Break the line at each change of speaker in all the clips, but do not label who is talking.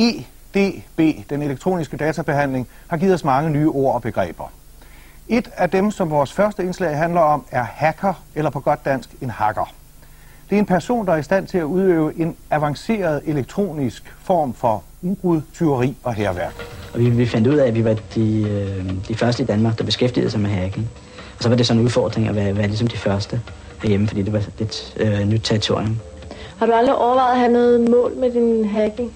EDB, den elektroniske databehandling, har givet os mange nye ord og begreber. Et af dem, som vores første indslag handler om, er hacker, eller på godt dansk en hacker. Det er en person, der er i stand til at udøve en avanceret elektronisk form for udbrud, tyveri og herværk.
Og vi, vi fandt ud af, at vi var de, øh, de første i Danmark, der beskæftigede sig med hacking. Og så var det sådan en udfordring at være, være ligesom de første herhjemme, fordi det var et øh, nyt territorium.
Har du aldrig overvejet at have noget mål med din hacking?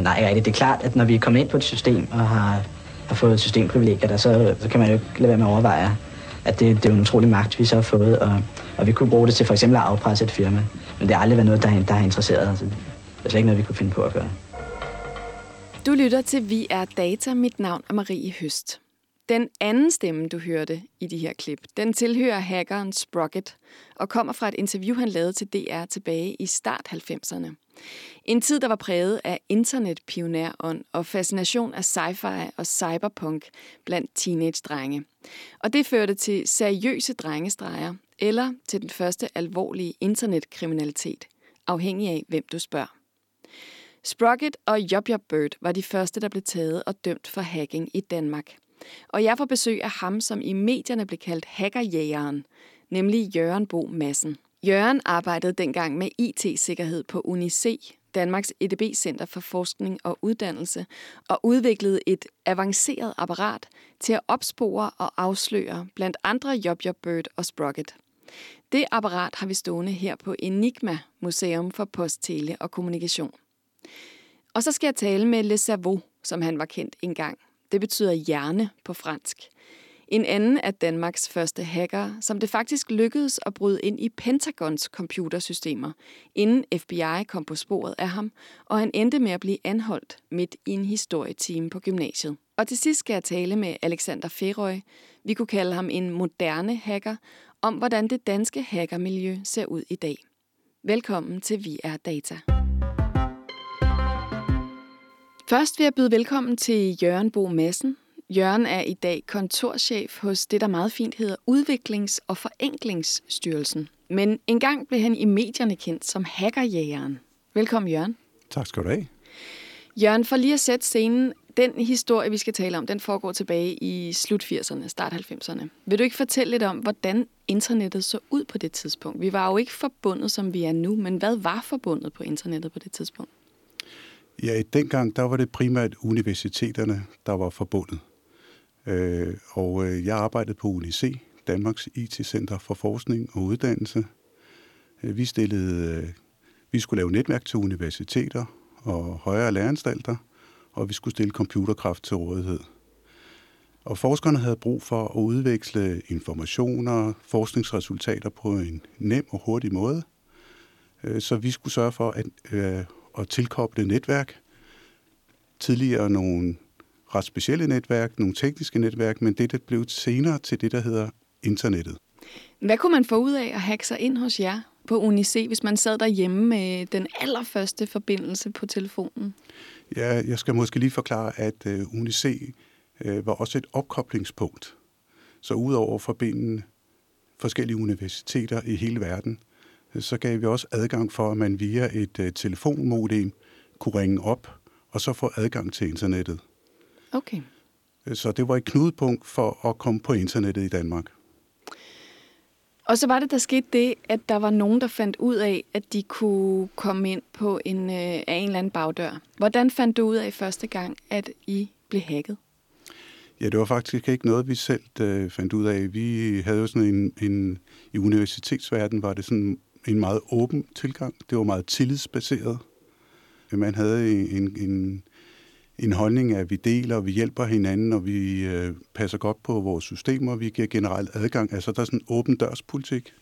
Øh, nej, rigtigt. Det er klart, at når vi kommer ind på et system og har, har fået systemprivilegier, der, så, så kan man jo ikke lade være med at overveje, at det, det er en utrolig magt, vi så har fået, og, og vi kunne bruge det til for eksempel at afpresse et firma. Men det har aldrig været noget, der, der har interesseret os. Det er slet ikke noget, vi kunne finde på at gøre.
Du lytter til Vi er Data. Mit navn er Marie Høst. Den anden stemme, du hørte i de her klip, den tilhører hackeren Sprocket og kommer fra et interview, han lavede til DR tilbage i start 90'erne. En tid, der var præget af internetpionærånd og fascination af sci-fi og cyberpunk blandt teenage-drenge. Og det førte til seriøse drengestreger eller til den første alvorlige internetkriminalitet, afhængig af hvem du spørger. Sprocket og Job Job Bird var de første, der blev taget og dømt for hacking i Danmark. Og jeg får besøg af ham, som i medierne blev kaldt hackerjægeren, nemlig Jørgen Bo Madsen. Jørgen arbejdede dengang med IT-sikkerhed på UNIC, Danmarks EDB-center for forskning og uddannelse, og udviklede et avanceret apparat til at opspore og afsløre blandt andre Job Bird og Sprocket. Det apparat har vi stående her på Enigma Museum for Post, Tele og Kommunikation. Og så skal jeg tale med Le Cerveau, som han var kendt engang. Det betyder hjerne på fransk. En anden er Danmarks første hacker, som det faktisk lykkedes at bryde ind i Pentagons computersystemer, inden FBI kom på sporet af ham, og han endte med at blive anholdt midt i en historietime på gymnasiet. Og til sidst skal jeg tale med Alexander Ferøj, vi kunne kalde ham en moderne hacker, om hvordan det danske hackermiljø ser ud i dag. Velkommen til Vi er Data. Først vil jeg byde velkommen til Jørgen Bo Madsen. Jørgen er i dag kontorchef hos det, der meget fint hedder Udviklings- og Forenklingsstyrelsen. Men engang blev han i medierne kendt som hackerjægeren. Velkommen, Jørgen.
Tak skal du have.
Jørgen, for lige at sætte scenen, den historie, vi skal tale om, den foregår tilbage i slut 80'erne, start 90'erne. Vil du ikke fortælle lidt om, hvordan internettet så ud på det tidspunkt? Vi var jo ikke forbundet, som vi er nu, men hvad var forbundet på internettet på det tidspunkt?
Ja, i dengang, der var det primært universiteterne, der var forbundet. Øh, og øh, jeg arbejdede på UNIC, Danmarks IT-center for forskning og uddannelse. Øh, vi stillede, øh, vi skulle lave netværk til universiteter og højere læreanstalter, og vi skulle stille computerkraft til rådighed. Og forskerne havde brug for at udveksle informationer, forskningsresultater på en nem og hurtig måde. Øh, så vi skulle sørge for at, øh, at tilkoble netværk. Tidligere nogle ret specielle netværk, nogle tekniske netværk, men det, der blev senere til det, der hedder internettet.
Hvad kunne man få ud af at hacke sig ind hos jer på UNIC, hvis man sad derhjemme med den allerførste forbindelse på telefonen?
Ja, jeg skal måske lige forklare, at uh, UNIC uh, var også et opkoblingspunkt. Så udover at forbinde forskellige universiteter i hele verden, så gav vi også adgang for, at man via et uh, telefonmodem kunne ringe op og så få adgang til internettet.
Okay.
Så det var et knudepunkt for at komme på internettet i Danmark.
Og så var det, der skete det, at der var nogen, der fandt ud af, at de kunne komme ind på en, øh, af en eller anden bagdør. Hvordan fandt du ud af første gang, at I blev hacket?
Ja, det var faktisk ikke noget, vi selv øh, fandt ud af. Vi havde jo sådan en, en... I universitetsverdenen var det sådan en meget åben tilgang. Det var meget tillidsbaseret. Man havde en, en, en en holdning at vi deler, og vi hjælper hinanden, og vi øh, passer godt på vores systemer, vi giver generelt adgang. Altså, der er sådan en åben dørspolitik.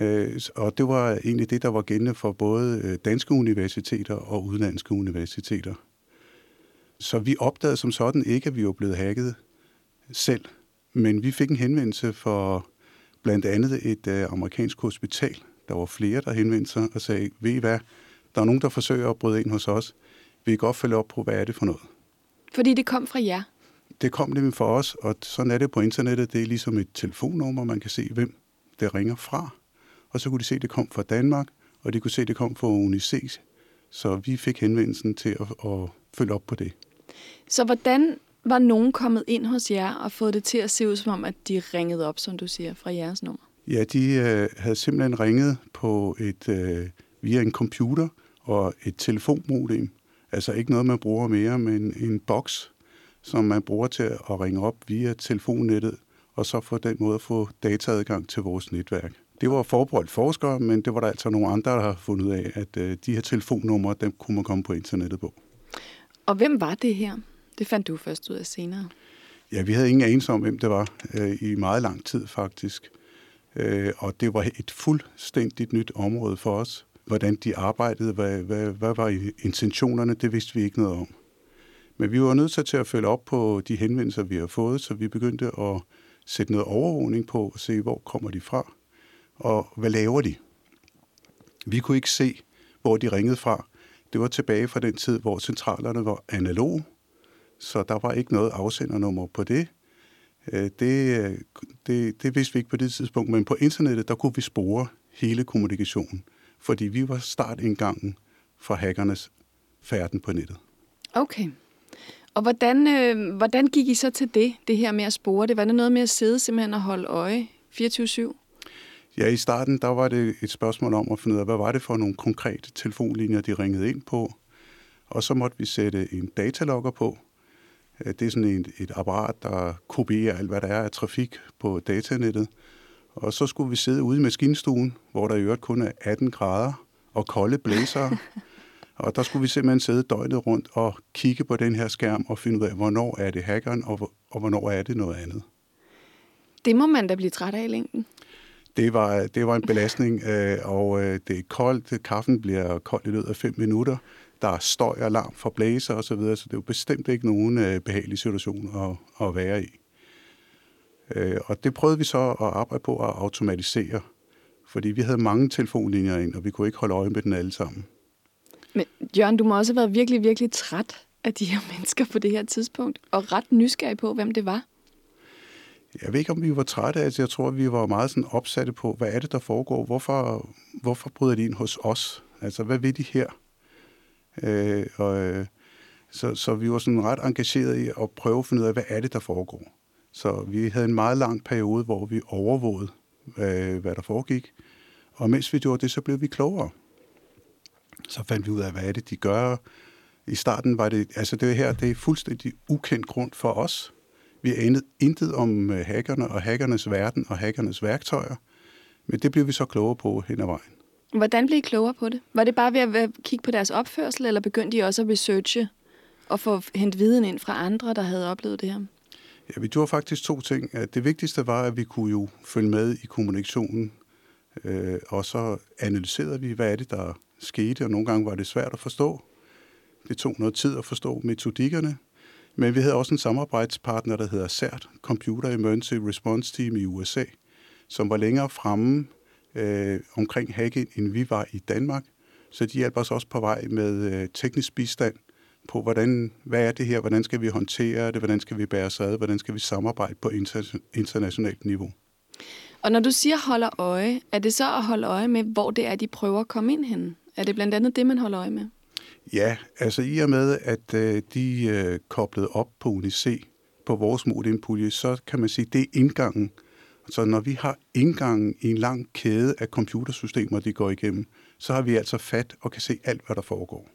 Øh, og det var egentlig det, der var gældende for både øh, danske universiteter og udenlandske universiteter. Så vi opdagede som sådan ikke, at vi var blevet hacket selv. Men vi fik en henvendelse for blandt andet et øh, amerikansk hospital. Der var flere, der henvendte sig og sagde, ved I hvad, der er nogen, der forsøger at bryde ind hos os vil I godt følge op på, hvad er det for noget?
Fordi det kom fra jer?
Det kom nemlig for os, og sådan er det på internettet. Det er ligesom et telefonnummer, man kan se, hvem det ringer fra. Og så kunne de se, at det kom fra Danmark, og de kunne se, at det kom fra UNICEF Så vi fik henvendelsen til at, at følge op på det.
Så hvordan var nogen kommet ind hos jer og fået det til at se ud som om, at de ringede op, som du siger, fra jeres nummer?
Ja, de øh, havde simpelthen ringet på et øh, via en computer og et telefonmodem. Altså ikke noget, man bruger mere, men en boks, som man bruger til at ringe op via telefonnettet, og så få den måde at få dataadgang til vores netværk. Det var forbeholdt forskere, men det var der altså nogle andre, der har fundet ud af, at øh, de her telefonnumre, dem kunne man komme på internettet på.
Og hvem var det her? Det fandt du først ud af senere.
Ja, vi havde ingen anelse om, hvem det var øh, i meget lang tid faktisk. Øh, og det var et fuldstændigt nyt område for os. Hvordan de arbejdede, hvad, hvad, hvad var intentionerne, det vidste vi ikke noget om. Men vi var nødt til at følge op på de henvendelser, vi har fået, så vi begyndte at sætte noget overvågning på og se, hvor kommer de fra, og hvad laver de. Vi kunne ikke se, hvor de ringede fra. Det var tilbage fra den tid, hvor centralerne var analoge, så der var ikke noget afsendernummer på det. Øh, det, øh, det, det vidste vi ikke på det tidspunkt, men på internettet, der kunne vi spore hele kommunikationen, fordi vi var startindgangen for hackernes færden på nettet.
Okay. Og hvordan, øh, hvordan gik I så til det, det her med at spore det? Var det noget med at sidde simpelthen og holde øje 24-7?
Ja, i starten der var det et spørgsmål om at finde ud af, hvad var det for nogle konkrete telefonlinjer, de ringede ind på. Og så måtte vi sætte en datalogger på. Øh, det er sådan et, et apparat, der kopierer alt, hvad der er af trafik på datanettet. Og så skulle vi sidde ude i maskinstuen, hvor der i øvrigt kun er 18 grader og kolde blæsere. Og der skulle vi simpelthen sidde døgnet rundt og kigge på den her skærm og finde ud af, hvornår er det hackeren, og, og hvornår er det noget andet.
Det må man da blive træt af i længden.
Det var, det var en belastning, øh, og øh, det er koldt. Kaffen bliver kold i løbet af fem minutter. Der er støj og larm fra blæser osv., så, videre, så det er jo bestemt ikke nogen øh, behagelig situation at, at være i. Og det prøvede vi så at arbejde på at automatisere, fordi vi havde mange telefonlinjer ind, og vi kunne ikke holde øje med den alle sammen.
Men Jørgen, du må også have været virkelig, virkelig træt af de her mennesker på det her tidspunkt, og ret nysgerrig på, hvem det var.
Jeg ved ikke, om vi var trætte af det. Jeg tror, vi var meget sådan opsatte på, hvad er det, der foregår? Hvorfor, hvorfor bryder de ind hos os? Altså, hvad vil de her? Øh, og, øh, så, så vi var sådan ret engageret i at prøve at finde ud af, hvad er det, der foregår? Så vi havde en meget lang periode, hvor vi overvågede, hvad, hvad der foregik. Og mens vi gjorde det, så blev vi klogere. Så fandt vi ud af, hvad er det, de gør. I starten var det, altså det her, det er fuldstændig ukendt grund for os. Vi anede intet om øh, hackerne og hackernes verden og hackernes værktøjer, men det blev vi så klogere på hen ad vejen.
Hvordan blev I klogere på det? Var det bare ved at kigge på deres opførsel, eller begyndte I også at researche og få hentet viden ind fra andre, der havde oplevet det her?
Ja, vi gjorde faktisk to ting. Det vigtigste var, at vi kunne jo følge med i kommunikationen, øh, og så analyserede vi, hvad er det, der skete, og nogle gange var det svært at forstå. Det tog noget tid at forstå metodikkerne, men vi havde også en samarbejdspartner, der hedder CERT, Computer Emergency Response Team i USA, som var længere fremme øh, omkring hacking, end vi var i Danmark. Så de hjalp os også på vej med øh, teknisk bistand på, hvordan, hvad er det her, hvordan skal vi håndtere det, hvordan skal vi bære os ad, hvordan skal vi samarbejde på inter- internationalt niveau.
Og når du siger holder øje, er det så at holde øje med, hvor det er, de prøver at komme ind hen? Er det blandt andet det, man holder øje med?
Ja, altså i og med, at øh, de øh, koblede op på UNIC, på vores modempulje, så kan man sige, det er indgangen. Så når vi har indgangen i en lang kæde af computersystemer, de går igennem, så har vi altså fat og kan se alt, hvad der foregår.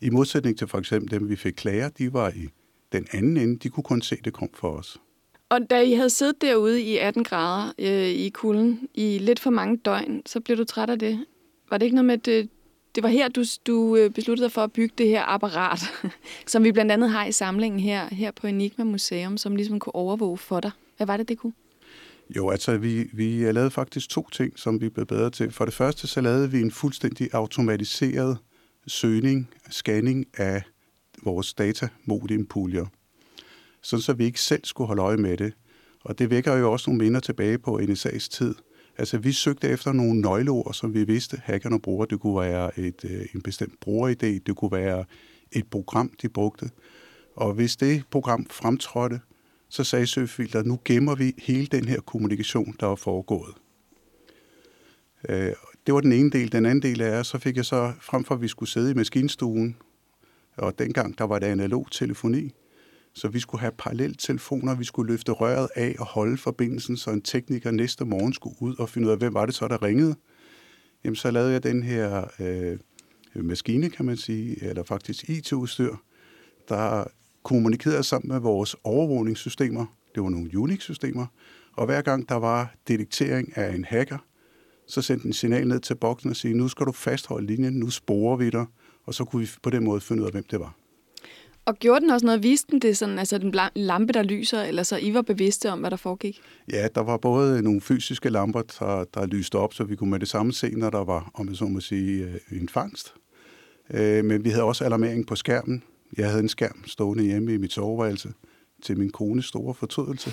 I modsætning til for eksempel dem, vi fik klager, de var i den anden ende, de kunne kun se, det kom for os.
Og da I havde siddet derude i 18 grader øh, i kulden i lidt for mange døgn, så blev du træt af det. Var det ikke noget med, at det, det var her, du, du øh, besluttede dig for at bygge det her apparat, som vi blandt andet har i samlingen her, her på Enigma Museum, som ligesom kunne overvåge for dig. Hvad var det, det kunne?
Jo, altså vi, vi lavede faktisk to ting, som vi blev bedre til. For det første, så lavede vi en fuldstændig automatiseret søgning, scanning af vores datamodimpuljer, sådan så vi ikke selv skulle holde øje med det. Og det vækker jo også nogle minder tilbage på NSA's tid, Altså, vi søgte efter nogle nøgleord, som vi vidste, hackerne bruger. Det kunne være et, øh, en bestemt brugeridé, det kunne være et program, de brugte. Og hvis det program fremtrådte, så sagde søgefilter, nu gemmer vi hele den her kommunikation, der er foregået. Øh, det var den ene del. Den anden del er, så fik jeg så, frem for at vi skulle sidde i maskinstuen, og dengang der var det analog telefoni, så vi skulle have paralleltelefoner, vi skulle løfte røret af og holde forbindelsen, så en tekniker næste morgen skulle ud og finde ud af, hvem var det så, der ringede. Jamen, så lavede jeg den her øh, maskine, kan man sige, eller faktisk IT-udstyr, der kommunikerede sammen med vores overvågningssystemer. Det var nogle Unix-systemer. Og hver gang der var detektering af en hacker, så sendte en signal ned til boksen og sige, nu skal du fastholde linjen, nu sporer vi dig, og så kunne vi på den måde finde ud af, hvem det var.
Og gjorde den også noget? Viste den det sådan, altså den lampe, der lyser, eller så I var bevidste om, hvad der foregik?
Ja, der var både nogle fysiske lamper, der, der lyste op, så vi kunne med det samme se, når der var, om jeg så må sige, øh, en fangst. Øh, men vi havde også alarmering på skærmen. Jeg havde en skærm stående hjemme i mit soveværelse til min kones store fortrydelse,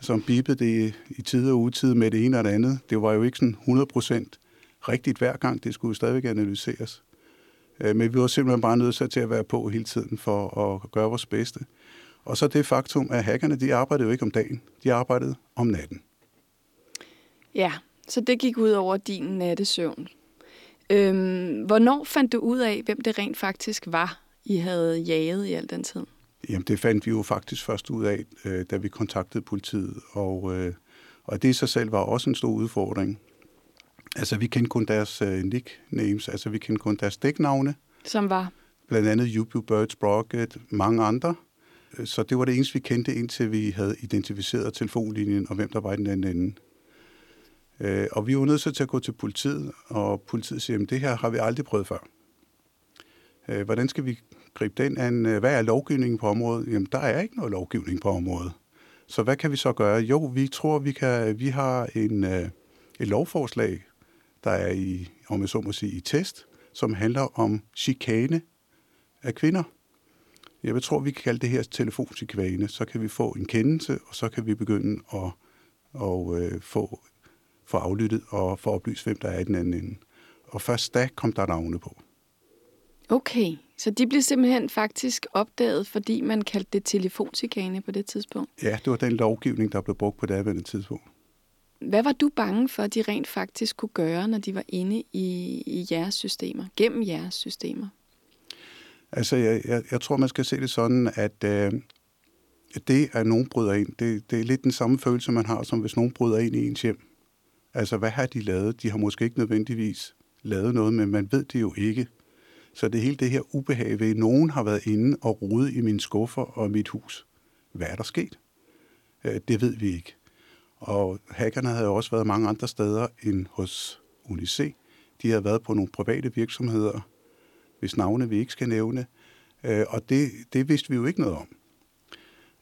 som bipede det i tid og utid med det ene og det andet. Det var jo ikke sådan 100% rigtigt hver gang, det skulle stadigvæk analyseres. Øh, men vi var simpelthen bare nødt til at være på hele tiden for at gøre vores bedste. Og så det faktum, at hackerne, de arbejdede jo ikke om dagen, de arbejdede om natten.
Ja, så det gik ud over din nattesøvn. Øhm, hvornår fandt du ud af, hvem det rent faktisk var, I havde jaget i al den tid?
Jamen, det fandt vi jo faktisk først ud af, øh, da vi kontaktede politiet, og, øh, og det i sig selv var også en stor udfordring. Altså, vi kendte kun deres uh, nicknames, altså vi kendte kun deres dæknavne.
Som var?
Blandt andet Yubu Birds, Brocket, mange andre. Så det var det eneste, vi kendte, indtil vi havde identificeret telefonlinjen og hvem der var i den anden ende. Uh, og vi var nødt til at gå til politiet, og politiet siger, at det her har vi aldrig prøvet før. Uh, hvordan skal vi gribe den an? Øh, hvad er lovgivningen på området? Jamen, der er ikke noget lovgivning på området. Så hvad kan vi så gøre? Jo, vi tror, vi kan. Vi har en, øh, et lovforslag, der er i, om jeg så må sige, i test, som handler om chikane af kvinder. Jeg tror, vi kan kalde det her telefonchikane. Så kan vi få en kendelse, og så kan vi begynde at, at øh, få, få aflyttet og få oplyst, hvem der er i den anden ende. Og først da kom der navne på.
Okay, så de blev simpelthen faktisk opdaget, fordi man kaldte det telefonchikane på det tidspunkt?
Ja, det var den lovgivning, der blev brugt på det andet tidspunkt.
Hvad var du bange for, at de rent faktisk kunne gøre, når de var inde i, i jeres systemer, gennem jeres systemer?
Altså, jeg, jeg, jeg tror, man skal se det sådan, at øh, det, at nogen bryder ind, det, det er lidt den samme følelse, man har, som hvis nogen bryder ind i ens hjem. Altså, hvad har de lavet? De har måske ikke nødvendigvis lavet noget, men man ved det jo ikke. Så det hele det her ubehag ved, at nogen har været inde og rode i mine skuffer og mit hus. Hvad er der sket? Øh, det ved vi ikke. Og hackerne havde også været mange andre steder end hos UNIC. De havde været på nogle private virksomheder, hvis navne vi ikke skal nævne. Øh, og det, det vidste vi jo ikke noget om.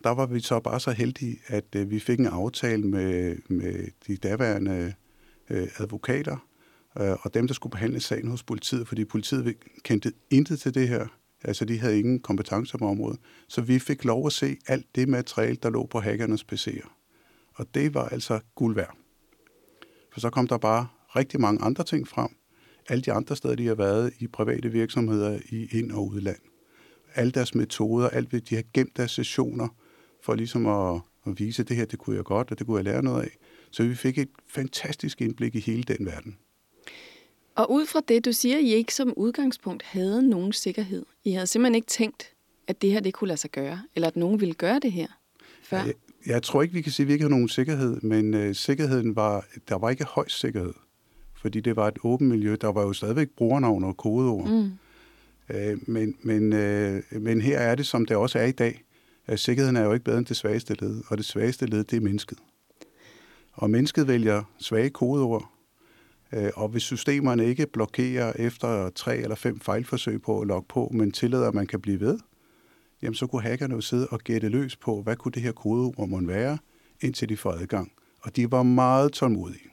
Der var vi så bare så heldige, at øh, vi fik en aftale med, med de daværende advokater, Øh, og dem, der skulle behandle sagen hos politiet, fordi politiet kendte intet til det her. Altså, de havde ingen kompetencer på området. Så vi fik lov at se alt det materiale, der lå på hackernes PC'er. Og det var altså guld værd. For så kom der bare rigtig mange andre ting frem. Alle de andre steder, de har været i private virksomheder i ind- og udland. Alle deres metoder, alt hvad de har gemt deres sessioner, for ligesom at, at vise, at det her, det kunne jeg godt, og det kunne jeg lære noget af. Så vi fik et fantastisk indblik i hele den verden.
Og ud fra det, du siger, I ikke som udgangspunkt havde nogen sikkerhed. I havde simpelthen ikke tænkt, at det her det kunne lade sig gøre, eller at nogen ville gøre det her før? Ja,
jeg tror ikke, vi kan sige, at vi ikke har nogen sikkerhed, men øh, sikkerheden var, der var ikke høj sikkerhed, fordi det var et åbent miljø. Der var jo stadigvæk brugernavn og kodeord. Mm. Øh, men, men, øh, men her er det, som det også er i dag, at sikkerheden er jo ikke bedre end det svageste led, og det svageste led, det er mennesket. Og mennesket vælger svage kodeord, Øh, og hvis systemerne ikke blokerer efter tre eller fem fejlforsøg på at logge på, men tillader, at man kan blive ved, jamen så kunne hackerne jo sidde og gætte løs på, hvad kunne det her kodeord må være, indtil de får adgang. Og de var meget tålmodige.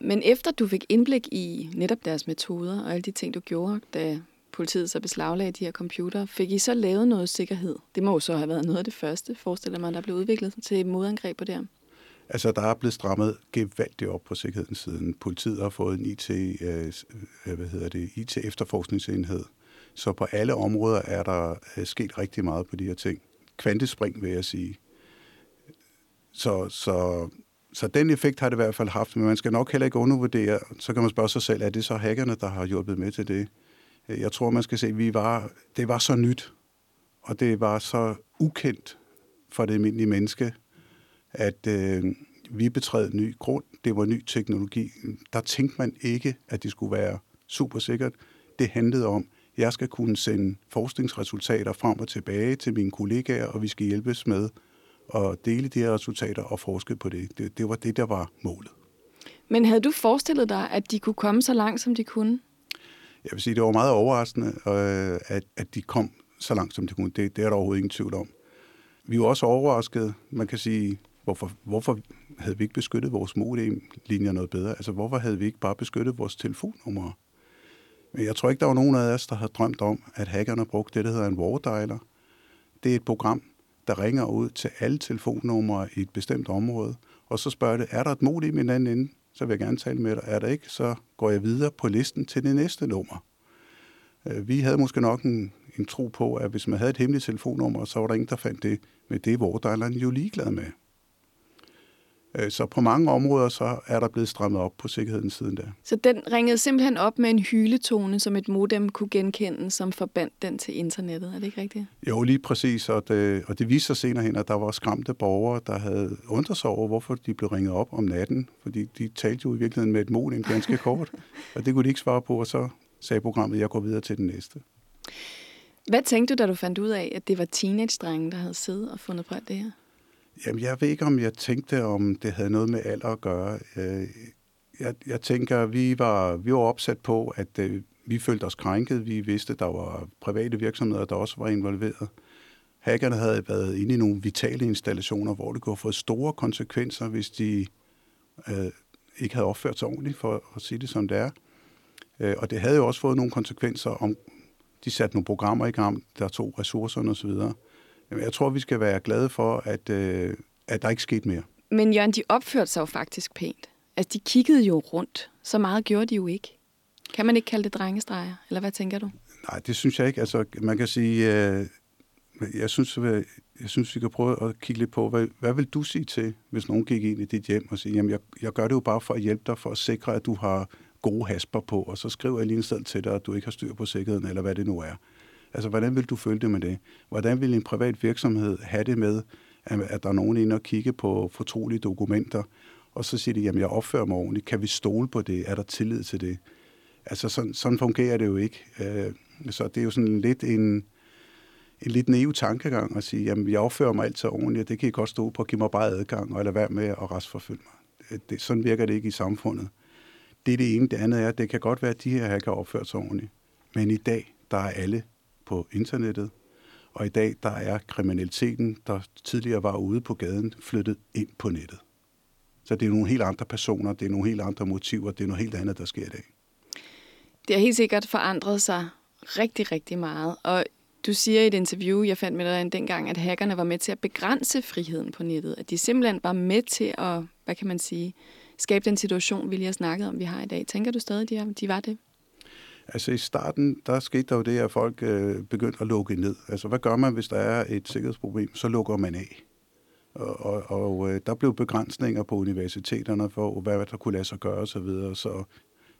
Men efter du fik indblik i netop deres metoder og alle de ting, du gjorde, da politiet så beslaglagde de her computer, fik I så lavet noget sikkerhed? Det må jo så have været noget af det første, forestiller man, der blev udviklet til modangreb på det
Altså, der er blevet strammet gevaldigt op på sikkerheden siden. Politiet har fået en IT, øh, øh, hvad hedder det, IT-efterforskningsenhed, så på alle områder er der øh, sket rigtig meget på de her ting. Kvantespring, vil jeg sige. Så, så så den effekt har det i hvert fald haft, men man skal nok heller ikke undervurdere. Så kan man spørge sig selv, er det så hackerne, der har hjulpet med til det? Jeg tror, man skal se, at vi var, det var så nyt, og det var så ukendt for det almindelige menneske, at øh, vi betræd ny grund. Det var ny teknologi. Der tænkte man ikke, at det skulle være super sikkert. Det handlede om, at jeg skal kunne sende forskningsresultater frem og tilbage til mine kollegaer, og vi skal hjælpes med at dele de her resultater og forske på det. Det, det var det, der var målet.
Men havde du forestillet dig, at de kunne komme så langt, som de kunne?
Jeg vil sige, det var meget overraskende, øh, at, at de kom så langt, som de kunne. Det, det er der overhovedet ingen tvivl om. Vi var også overrasket. Man kan sige, hvorfor, hvorfor havde vi ikke beskyttet vores modemlinjer noget bedre? Altså, hvorfor havde vi ikke bare beskyttet vores telefonnumre? Men jeg tror ikke, der var nogen af os, der havde drømt om, at hackerne brugte det, der hedder en wardialer. Det er et program, der ringer ud til alle telefonnumre i et bestemt område, og så spørger det, er der et modem i den anden ende? Så vil jeg gerne tale med dig. Er der ikke, så går jeg videre på listen til det næste nummer. Øh, vi havde måske nok en, en tro på, at hvis man havde et hemmeligt telefonnummer, så var der ingen, der fandt det. Men det er Vordejleren jo ligeglad med. Øh, så på mange områder så er der blevet strammet op på sikkerheden siden da.
Så den ringede simpelthen op med en hyletone, som et modem kunne genkende, som forbandt den til internettet. Er det ikke rigtigt?
Jo, lige præcis. Og det, og det viste sig senere hen, at der var skræmte borgere, der havde undret sig over, hvorfor de blev ringet op om natten. Fordi de talte jo i virkeligheden med et modem ganske kort. og det kunne de ikke svare på, og så sagde programmet, at jeg går videre til den næste.
Hvad tænkte du, da du fandt ud af, at det var teenage-drenge, der havde siddet og fundet på alt det her?
Jamen, jeg ved ikke, om jeg tænkte, om det havde noget med alder at gøre. Øh, jeg, jeg tænker, vi var, vi var opsat på, at øh, vi følte os krænket. Vi vidste, at der var private virksomheder, der også var involveret. Hackerne havde været inde i nogle vitale installationer, hvor det kunne få store konsekvenser, hvis de øh, ikke havde opført sig ordentligt, for at sige det som det er. Øh, og det havde jo også fået nogle konsekvenser, om de satte nogle programmer i gang, der tog ressourcerne osv. Jeg tror, vi skal være glade for, at, øh, at der ikke skete mere.
Men Jørgen, de opførte sig jo faktisk pænt. Altså, de kiggede jo rundt. Så meget gjorde de jo ikke. Kan man ikke kalde det drengestreger? Eller hvad tænker du?
Nej, det synes jeg ikke. Altså, man kan sige, øh, jeg, synes, jeg, jeg synes, vi kan prøve at kigge lidt på, hvad, hvad vil du sige til, hvis nogen gik ind i dit hjem og siger, jamen, jeg, jeg gør det jo bare for at hjælpe dig, for at sikre, at du har gode hasper på, og så skriver jeg lige en sted til dig, at du ikke har styr på sikkerheden, eller hvad det nu er. Altså, hvordan vil du føle det med det? Hvordan vil en privat virksomhed have det med, at der er nogen inde og kigge på fortrolige dokumenter, og så siger de, jamen jeg opfører mig ordentligt. Kan vi stole på det? Er der tillid til det? Altså, sådan, sådan fungerer det jo ikke. Øh, så det er jo sådan lidt en, en lidt naiv tankegang at sige, jamen jeg opfører mig altid ordentligt, og det kan I godt stå på, give mig bare adgang, og lade være med at restforfølge mig. Øh, det, sådan virker det ikke i samfundet. Det er det ene. Det andet er, at det kan godt være, at de her hacker opført sig ordentligt. Men i dag, der er alle på internettet, og i dag, der er kriminaliteten, der tidligere var ude på gaden, flyttet ind på nettet. Så det er nogle helt andre personer, det er nogle helt andre motiver, det er noget helt andet, der sker i dag.
Det har helt sikkert forandret sig rigtig, rigtig meget. Og du siger i et interview, jeg fandt med dig dengang, at hackerne var med til at begrænse friheden på nettet. At de simpelthen var med til at, hvad kan man sige, skabe den situation, vi lige har snakket om, vi har i dag. Tænker du stadig, at de var det?
Altså i starten, der skete der jo det, at folk øh, begyndte at lukke ned. Altså hvad gør man, hvis der er et sikkerhedsproblem? Så lukker man af. Og, og, og øh, der blev begrænsninger på universiteterne for, hvad der kunne lade sig gøre osv. Så, videre. så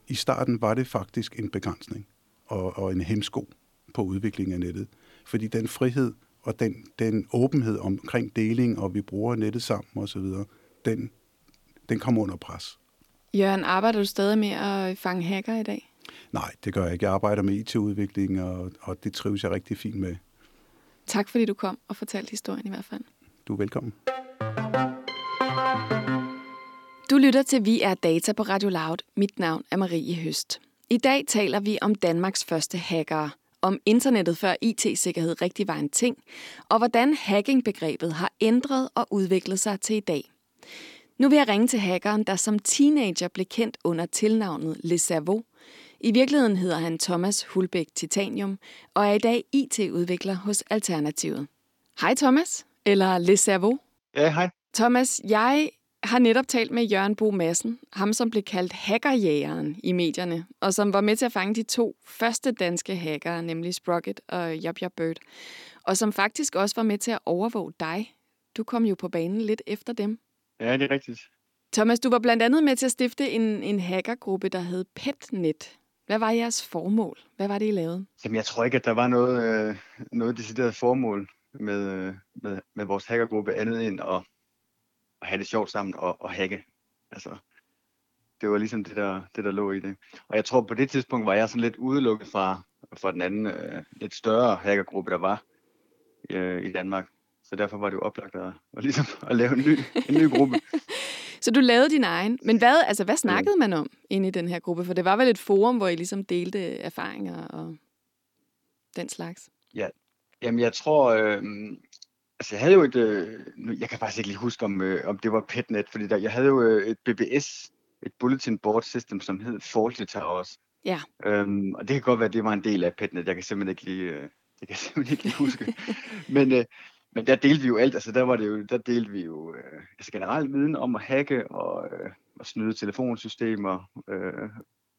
i starten var det faktisk en begrænsning og, og en hemsko på udviklingen af nettet. Fordi den frihed og den, den åbenhed omkring deling, og vi bruger nettet sammen osv., den, den kommer under pres.
Jørgen, arbejder du stadig med at fange hacker i dag?
Nej, det gør jeg ikke. Jeg arbejder med IT-udvikling, og, og det trives jeg rigtig fint med.
Tak fordi du kom og fortalte historien i hvert fald.
Du er velkommen.
Du lytter til Vi er Data på Radio Loud. Mit navn er Marie Høst. I dag taler vi om Danmarks første hackere, om internettet før IT-sikkerhed rigtig var en ting, og hvordan hacking-begrebet har ændret og udviklet sig til i dag. Nu vil jeg ringe til hackeren, der som teenager blev kendt under tilnavnet Le Cerveau, i virkeligheden hedder han Thomas Hulbæk Titanium og er i dag IT-udvikler hos Alternativet. Hej Thomas, eller Le Cerveau.
Ja, hej.
Thomas, jeg har netop talt med Jørgen Bo Madsen, ham som blev kaldt hackerjægeren i medierne, og som var med til at fange de to første danske hackere, nemlig Sprocket og Job Job Bird, og som faktisk også var med til at overvåge dig. Du kom jo på banen lidt efter dem.
Ja, det er rigtigt.
Thomas, du var blandt andet med til at stifte en, en hackergruppe, der hed PetNet. Hvad var jeres formål? Hvad var det, I lavede?
Jamen, jeg tror ikke, at der var noget, øh, noget decideret formål med, øh, med, med vores hackergruppe andet end at, at have det sjovt sammen og, og hacke. Altså, det var ligesom det der, det, der lå i det. Og jeg tror, på det tidspunkt var jeg sådan lidt udelukket fra, fra den anden, øh, lidt større hackergruppe, der var øh, i Danmark. Så derfor var det jo oplagt at, at, ligesom at lave en ny, en ny gruppe.
Så du lavede din egen. Men hvad, altså, hvad snakkede man om inde i den her gruppe? For det var vel et forum, hvor I ligesom delte erfaringer og den slags?
Ja, jamen jeg tror, øh, altså jeg havde jo et, øh, jeg kan faktisk ikke lige huske, om, øh, om det var PetNet, fordi der, jeg havde jo øh, et BBS, et Bulletin Board System, som hed Faulty Towers.
Ja.
Øhm, og det kan godt være, at det var en del af PetNet. Jeg kan simpelthen ikke lige, øh, det kan jeg simpelthen ikke lige huske. men, øh, men der delte vi jo alt. Altså der var det jo, der delte vi jo øh, altså generelt viden om at hacke og, øh, og snyde telefonsystemer øh,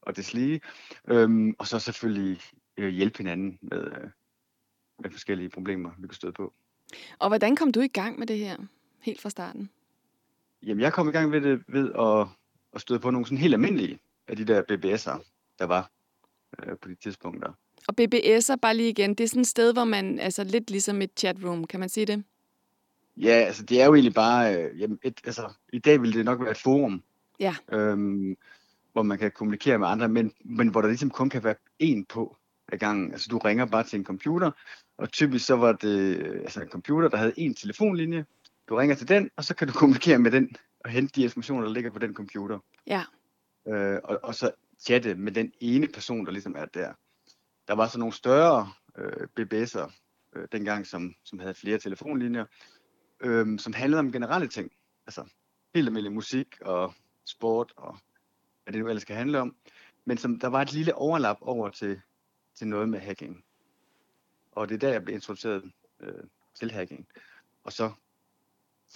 og deslige. Øhm, og så selvfølgelig øh, hjælpe hinanden med, øh, med forskellige problemer, vi kunne støde på.
Og hvordan kom du i gang med det her, helt fra starten?
Jamen, jeg kom i gang med det ved at, at støde på nogle sådan helt almindelige af de der BBS'er, der var øh, på de tidspunkter.
Og BBS'er, bare lige igen, det er sådan et sted, hvor man, altså lidt ligesom et chatroom, kan man sige det?
Ja, altså det er jo egentlig bare, øh, jamen, et, altså i dag vil det nok være et forum,
Ja.
øhm, hvor man kan kommunikere med andre, men, men hvor der ligesom kun kan være én på ad gangen. Altså du ringer bare til en computer, og typisk så var det øh, altså en computer, der havde en telefonlinje. Du ringer til den, og så kan du kommunikere med den og hente de informationer, der ligger på den computer.
Ja.
øh, og, og så chatte med den ene person, der ligesom er der. Der var så nogle større øh, BBS'er øh, dengang, som, som havde flere telefonlinjer, øh, som handlede om generelle ting. Altså helt almindelig musik og sport og hvad det nu ellers skal handle om. Men som der var et lille overlap over til, til noget med hacking. Og det er der, jeg blev introduceret øh, til hacking. Og så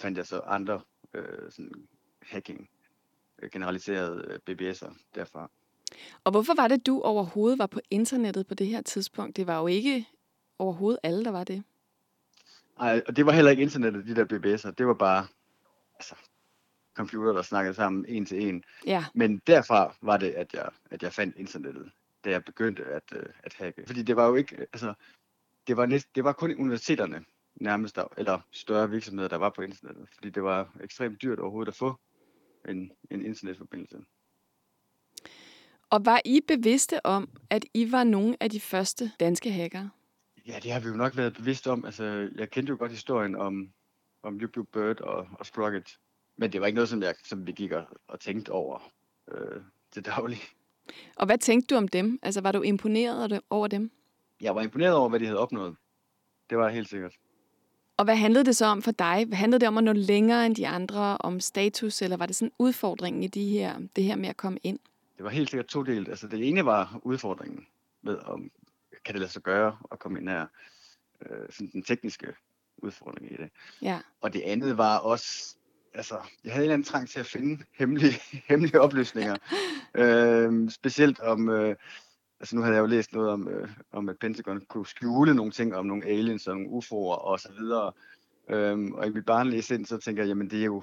fandt jeg så andre øh, sådan hacking øh, generaliserede øh, BBS'er derfra.
Og hvorfor var det, du overhovedet var på internettet på det her tidspunkt? Det var jo ikke overhovedet alle, der var det.
Ej, og det var heller ikke internettet, de der BBS'er. Det var bare altså, computer, der snakkede sammen en til en.
Ja.
Men derfra var det, at jeg, at jeg fandt internettet, da jeg begyndte at, øh, at hacke. Fordi det var jo ikke, altså, det var, næst, det var kun universiteterne nærmest, der, eller større virksomheder, der var på internettet. Fordi det var ekstremt dyrt overhovedet at få en, en internetforbindelse.
Og var I bevidste om, at I var nogle af de første danske hackere?
Ja, det har vi jo nok været bevidst om. Altså, jeg kendte jo godt historien om, om YouTube Bird og, og Sprocket. Men det var ikke noget, som, jeg, som vi gik og, og tænkte over øh, til daglig.
Og hvad tænkte du om dem? Altså, var du imponeret over dem?
Jeg var imponeret over, hvad de havde opnået. Det var helt sikkert.
Og hvad handlede det så om for dig? Handlede det om at nå længere end de andre, om status, eller var det sådan udfordringen i de her, det her med at komme ind?
Det var helt sikkert to delt. Altså, det ene var udfordringen med, om kan det lade sig gøre at komme ind her. Øh, sådan den tekniske udfordring i det.
Ja.
Og det andet var også, altså, jeg havde en eller anden trang til at finde hemmelige, hemmelige oplysninger. øh, specielt om, øh, altså nu havde jeg jo læst noget om, øh, om at Pentagon kunne skjule nogle ting om nogle aliens og nogle UFO'er og så videre. Øhm, og i mit barnlige sind, så tænker jeg, jamen det er jo,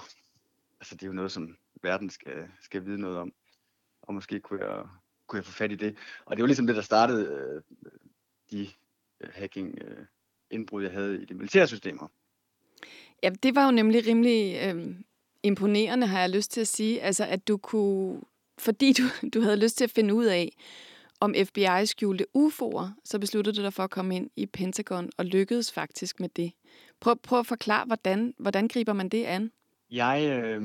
altså det er jo noget, som verden skal, skal vide noget om. Og måske kunne jeg, kunne jeg få fat i det. Og det var ligesom det, der startede øh, de øh, hacking øh, indbrud, jeg havde i de militære systemer.
Ja, det var jo nemlig rimelig øh, imponerende, har jeg lyst til at sige. Altså, at du kunne, fordi du, du havde lyst til at finde ud af, om FBI skjulte UFO'er, så besluttede du dig for at komme ind i Pentagon og lykkedes faktisk med det. Prøv, prøv at forklare, hvordan, hvordan griber man det an?
Jeg, øh,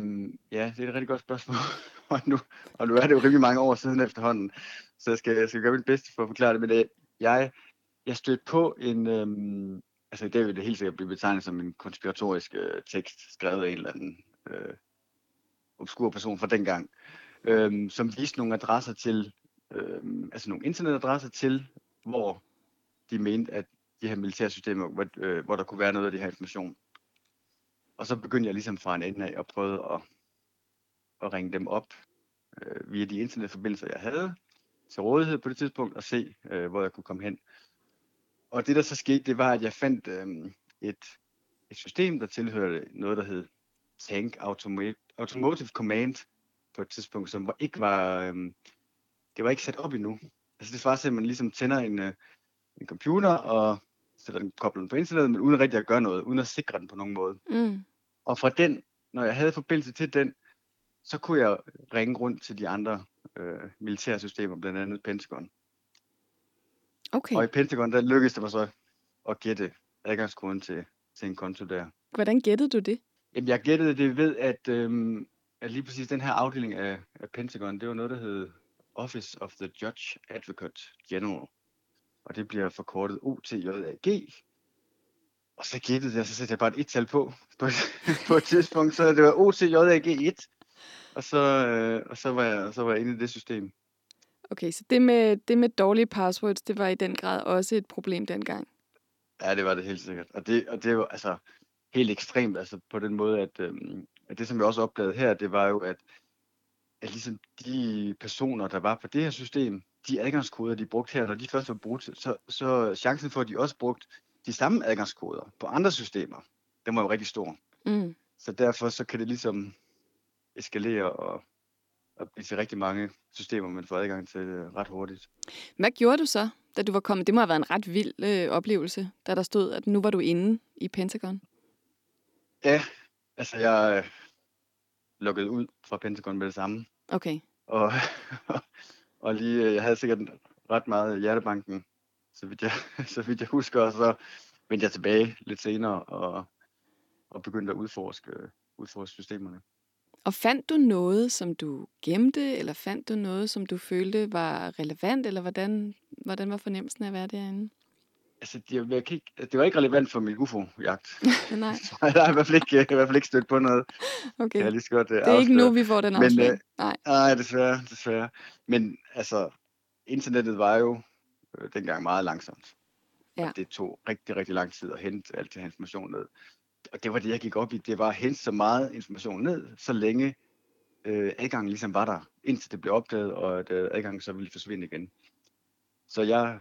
ja, det er et rigtig godt spørgsmål. og, nu, og nu er det jo rimelig mange år siden efterhånden, så jeg skal, jeg skal gøre mit bedste for at forklare det. Men det, jeg, jeg stødte på en, øh, altså i dag vil det helt sikkert blive betegnet som en konspiratorisk øh, tekst, skrevet af en eller anden øh, obskur person fra dengang, øh, som viste nogle adresser til, øh, altså nogle internetadresser til, hvor de mente, at de her militære systemer, hvor, øh, hvor der kunne være noget af det her information. Og så begyndte jeg ligesom fra en ende af at prøve at, at ringe dem op øh, via de internetforbindelser, jeg havde til rådighed på det tidspunkt, og se, øh, hvor jeg kunne komme hen. Og det, der så skete, det var, at jeg fandt øh, et, et system, der tilhørte noget, der hed Tank Automotive, Automotive Command på et tidspunkt, som var, ikke var, øhm, det var ikke sat op endnu. Altså det var at man ligesom tænder en, øh, en computer og sætter den, kobler den på internettet, men uden rigtig at gøre noget, uden at sikre den på nogen måde.
Mm.
Og fra den, når jeg havde forbindelse til den, så kunne jeg ringe rundt til de andre øh, militære systemer, blandt andet Pentagon.
Okay.
Og i Pentagon, der lykkedes det mig så at gætte adgangskoden til, til en konto der.
Hvordan gættede du det?
Jamen, jeg gættede det ved, at, øhm, at lige præcis den her afdeling af, af Pentagon, det var noget, der hed Office of the Judge Advocate General. Og det bliver forkortet OTJAG. Og så gættede jeg, så satte jeg bare et et-tal på, på, på et tidspunkt, så det var OTJAG 1. Og så, øh, og så, var jeg, så var jeg inde i det system.
Okay, så det med, det med dårlige passwords, det var i den grad også et problem dengang.
Ja, det var det helt sikkert. Og det, og det var altså helt ekstremt, altså på den måde, at, øhm, at det, som jeg også opdagede her, det var jo, at, at ligesom de personer, der var på det her system, de adgangskoder, de brugte her, når de først var brugt, så, så chancen for, at de også brugte de samme adgangskoder på andre systemer, den var jo rigtig stor.
Mm.
Så derfor så kan det ligesom eskalere og, og blive til rigtig mange systemer, man får adgang til øh, ret hurtigt.
Hvad gjorde du så, da du var kommet? Det må have været en ret vild øh, oplevelse, da der stod, at nu var du inde i Pentagon.
Ja, altså jeg øh, lukkede ud fra Pentagon med det samme.
Okay.
Og, og lige, øh, jeg havde sikkert ret meget hjertebanken, så vidt jeg, så vidt jeg husker, og så vendte jeg tilbage lidt senere og, og begyndte at udforske, udforske systemerne.
Og fandt du noget, som du gemte, eller fandt du noget, som du følte var relevant, eller hvordan, hvordan var fornemmelsen af at være derinde?
Altså, det, jeg kan ikke, det var ikke relevant for min UFO-jagt.
Nej,
Så jeg har i hvert fald ikke, i hvert fald ikke stødt på noget.
okay.
Jeg lige så godt, uh,
Det er ikke nu, vi får den afsløring.
øh,
Nej.
Nej, desværre, desværre. Men altså, internettet var jo øh, dengang meget langsomt.
Ja.
Og det tog rigtig, rigtig lang tid at hente alt det her information ned. Og det var det, jeg gik op i. Det var at hente så meget information ned, så længe øh, adgangen ligesom var der, indtil det blev opdaget, og at øh, adgangen så ville forsvinde igen. Så jeg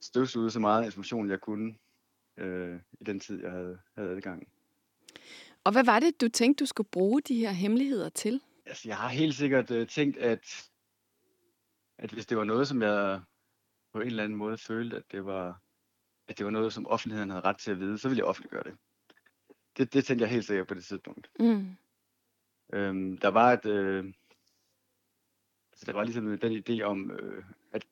støvsugede så meget information, jeg kunne øh, i den tid, jeg havde, havde adgang.
Og hvad var det, du tænkte, du skulle bruge de her hemmeligheder til?
Altså, jeg har helt sikkert øh, tænkt, at, at hvis det var noget, som jeg på en eller anden måde følte, at det var, at det var noget, som offentligheden havde ret til at vide, så ville jeg offentliggøre det. Det, det tænkte jeg helt sikkert på det tidspunkt.
Mm.
Øhm, der var et, øh, altså, der var ligesom den idé om, øh, at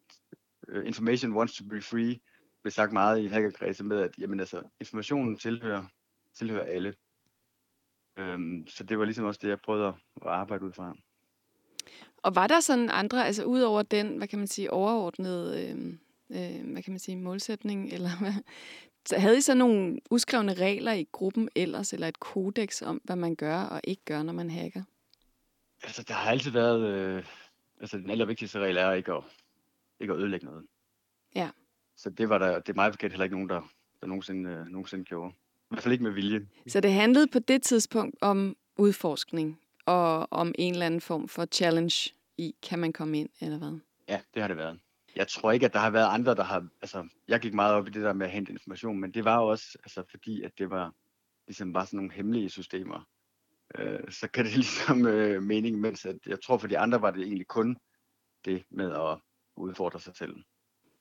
øh, information wants to be free, blev sagt meget i hackerkredse med, at jamen, altså, informationen tilhører, tilhører alle. Øhm, så det var ligesom også det, jeg prøvede at, arbejde ud fra.
Og var der sådan andre, altså ud over den, hvad kan man sige, overordnede, øh, øh, hvad kan man sige, målsætning, eller hvad? Så havde I så nogle uskrevne regler i gruppen ellers, eller et kodex om, hvad man gør og ikke gør, når man hacker?
Altså, der har altid været... Øh, altså, den allervigtigste regel er ikke at, ikke at ødelægge noget.
Ja.
Så det var der, det er meget bekendt heller ikke nogen, der, der nogensinde, øh, nogensinde gjorde. I hvert fald ikke med vilje.
Så det handlede på det tidspunkt om udforskning og om en eller anden form for challenge i, kan man komme ind, eller hvad?
Ja, det har det været. Jeg tror ikke, at der har været andre, der har... Altså, jeg gik meget op i det der med at hente information, men det var jo også altså, fordi, at det var ligesom bare sådan nogle hemmelige systemer. Øh, så kan det ligesom øh, mening, mens at jeg tror for de andre var det egentlig kun det med at udfordre sig selv.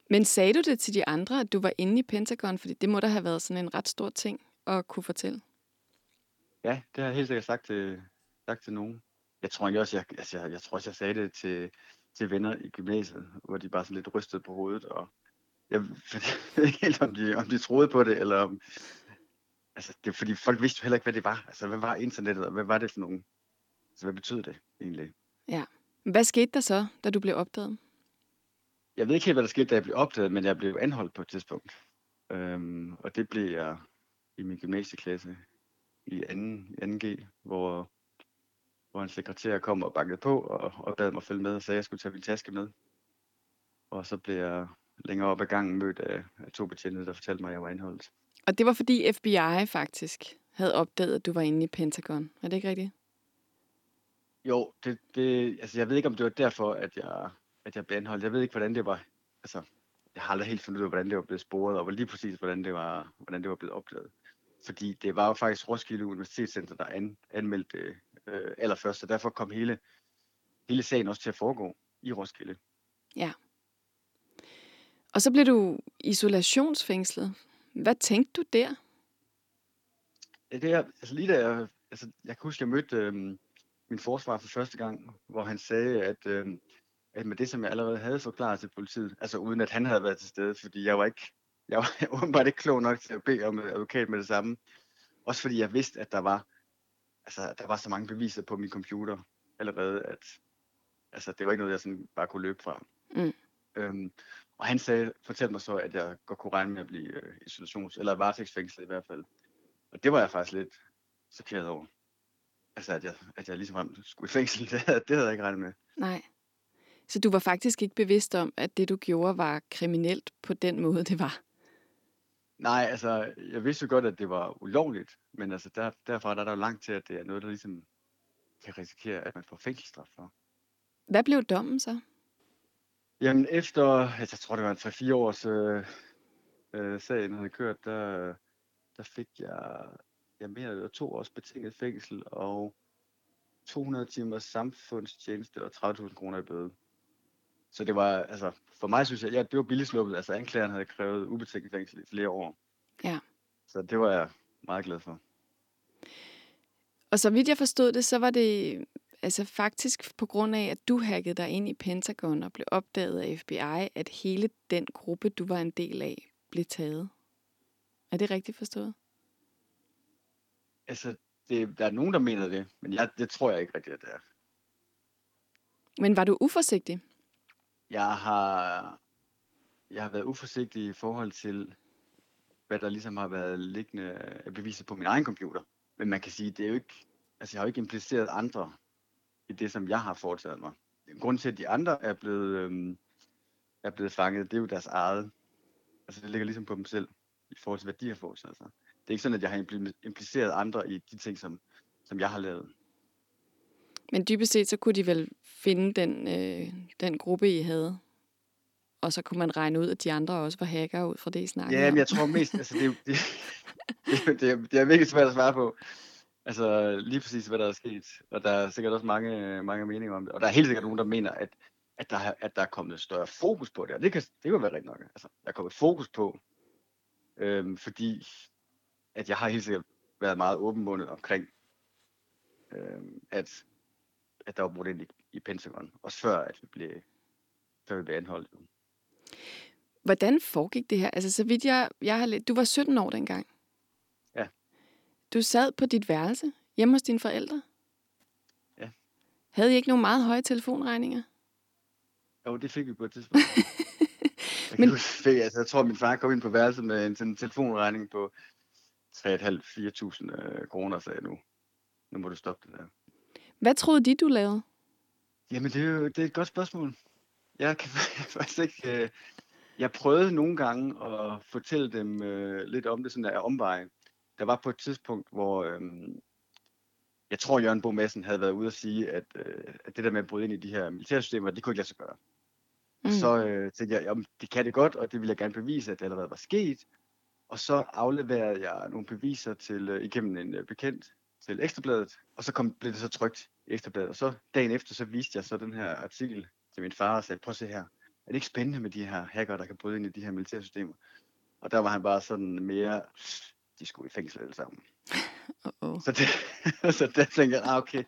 Men sagde du det til de andre, at du var inde i Pentagon? Fordi det må da have været sådan en ret stor ting at kunne fortælle.
Ja, det har jeg helt sikkert sagt til, sagt til nogen. Jeg tror ikke også, jeg, altså, jeg, jeg tror også, jeg sagde det til, til venner i gymnasiet, hvor de bare sådan lidt rystede på hovedet, og jeg ved ikke helt, om de, om de troede på det, eller om, altså, det er fordi folk vidste jo heller ikke, hvad det var. Altså, hvad var internettet, og hvad var det for nogle, altså, hvad betød det egentlig?
Hvad skete der så, da du blev opdaget?
Jeg ved ikke helt, hvad der skete, da jeg blev opdaget, men jeg blev anholdt på et tidspunkt. Øhm, og det blev jeg i min gymnasieklasse i 2. 2G, hvor, hvor en sekretær kom og bankede på og, og bad mig følge med og sagde, at jeg skulle tage min taske med. Og så blev jeg længere op ad gangen mødt af, af to betjente, der fortalte mig, at jeg var anholdt.
Og det var fordi FBI faktisk havde opdaget, at du var inde i Pentagon. Er det ikke rigtigt?
Jo, det, det, altså jeg ved ikke, om det var derfor, at jeg, at jeg blev anholdt. Jeg ved ikke, hvordan det var. Altså, jeg har aldrig helt fundet ud af, hvordan det var blevet sporet, og lige præcis, hvordan det var, hvordan det var blevet opdaget. fordi det var jo faktisk Roskilde Universitetscenter, der an, anmeldte øh, allerførst, så derfor kom hele, hele sagen også til at foregå i Roskilde.
Ja. Og så blev du isolationsfængslet. Hvad tænkte du der?
Ja, det er, altså lige da jeg, altså, jeg kan huske, jeg mødte øh, min forsvar for første gang, hvor han sagde, at, øh, at med det, som jeg allerede havde forklaret til politiet, altså uden at han havde været til stede, fordi jeg var ikke, jeg var åbenbart ikke klog nok til at bede om advokat med det samme. Også fordi jeg vidste, at der var, altså, der var så mange beviser på min computer allerede, at altså, det var ikke noget, jeg sådan bare kunne løbe fra.
Mm.
Øhm, og han sagde, fortalte mig så, at jeg godt kunne regne med at blive øh, isolations- eller varetægtsfængslet i hvert fald. Og det var jeg faktisk lidt chokeret over. Altså, at jeg, at jeg ligesom skulle i fængsel, det havde, det havde jeg ikke regnet med.
Nej. Så du var faktisk ikke bevidst om, at det du gjorde var kriminelt på den måde, det var?
Nej, altså, jeg vidste jo godt, at det var ulovligt, men altså, der, derfra der er der jo langt til, at det er noget, der ligesom kan risikere, at man får fængselsstraf for.
Hvad blev dommen så?
Jamen, efter, altså, jeg tror, det var en 3-4 års øh, øh, sagen havde kørt, der, der fik jeg, jeg mener, det var to års betinget fængsel og 200 timers samfundstjeneste og 30.000 kroner i bøde. Så det var, altså, for mig synes jeg, ja, det var billigt sluppet. Altså, anklageren havde krævet ubetinget fængsel i flere år.
Ja.
Så det var jeg meget glad for.
Og så vidt jeg forstod det, så var det altså faktisk på grund af, at du hackede dig ind i Pentagon og blev opdaget af FBI, at hele den gruppe, du var en del af, blev taget. Er det rigtigt forstået?
Altså, det, der er nogen, der mener det, men jeg, det tror jeg ikke rigtigt, at det er.
Men var du uforsigtig?
Jeg har, jeg har været uforsigtig i forhold til, hvad der ligesom har været liggende beviser på min egen computer. Men man kan sige, det er jo ikke, altså jeg har jo ikke impliceret andre i det, som jeg har foretaget mig. Grunden til, at de andre er blevet, øhm, er blevet fanget, det er jo deres eget. Altså det ligger ligesom på dem selv, i forhold til, hvad de har foretaget sig. Det er ikke sådan, at jeg har impliceret andre i de ting, som, som jeg har lavet.
Men dybest set, så kunne de vel finde den, øh, den gruppe, I havde? Og så kunne man regne ud, at de andre også var hacker ud fra det, I snakkede
Ja, men jeg tror mest, altså det, det, det, det, er, det er virkelig svært at svare på. Altså lige præcis, hvad der er sket. Og der er sikkert også mange, mange meninger om det. Og der er helt sikkert nogen, der mener, at, at, der, at der er kommet større fokus på det. Og det kan, det kan være rigtigt nok. Altså, der er kommet fokus på, øhm, fordi at jeg har helt sikkert været meget åbenmundet omkring, øhm, at, at der var brugt ind i, i Pentagon. Også før, at vi blev, før vi blev anholdt.
Hvordan foregik det her? Altså, så vidt jeg, jeg har lidt, Du var 17 år dengang.
Ja.
Du sad på dit værelse hjemme hos dine forældre.
Ja.
Havde I ikke nogen meget høje telefonregninger?
Jo, det fik vi på et tidspunkt. jeg,
Men-
huske, altså, jeg tror, at min far kom ind på værelset med en, en telefonregning på 3.500-4.000 øh, kroner, sagde jeg nu. Nu må du stoppe det der.
Hvad troede de, du lavede?
Jamen, det er jo det er et godt spørgsmål. Jeg kan faktisk ikke... Øh, jeg prøvede nogle gange at fortælle dem øh, lidt om det, sådan der omveje. Der var på et tidspunkt, hvor øh, jeg tror, Jørgen Bo Madsen havde været ude at sige, at, øh, at det der med at bryde ind i de her militærsystemer, det kunne ikke lade sig gøre. Mm. Så øh, tænkte jeg, jamen, det kan det godt, og det ville jeg gerne bevise, at det allerede var sket. Og så afleverede jeg nogle beviser til øh, igennem en øh, bekendt til Ekstrabladet, og så kom, blev det så trygt i Ekstrabladet. Og så dagen efter, så viste jeg så den her artikel til min far og sagde, prøv at se her, er det ikke spændende med de her hacker, der kan bryde ind i de her militærsystemer? Og der var han bare sådan mere, de skulle i fængsel alle sammen.
Uh-oh.
Så, det, så der tænkte jeg, ah, okay,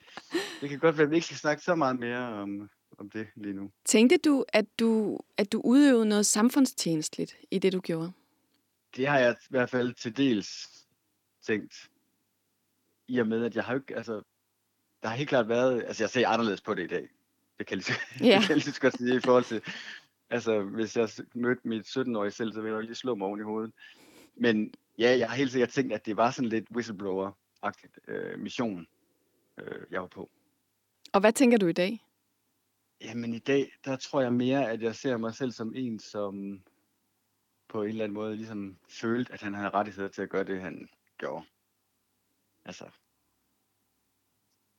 det kan godt være, at vi ikke skal snakke så meget mere om, om det lige nu.
Tænkte du at, du, at du udøvede noget samfundstjenestligt i det, du gjorde?
Det har jeg i hvert fald til dels tænkt. I og med, at jeg har jo ikke, altså, der har helt klart været, altså jeg ser anderledes på det i dag. Det kan jeg lige, jeg lige så godt sige i forhold til, altså hvis jeg mødte mit 17-årige selv, så ville jeg jo lige slå mig oven i hovedet. Men ja, jeg har helt sikkert tænkt, at det var sådan lidt whistleblower-agtigt øh, mission, øh, jeg var på.
Og hvad tænker du i dag?
Jamen i dag, der tror jeg mere, at jeg ser mig selv som en, som på en eller anden måde ligesom følte, at han havde rettigheder til at gøre det, han gjorde. Altså,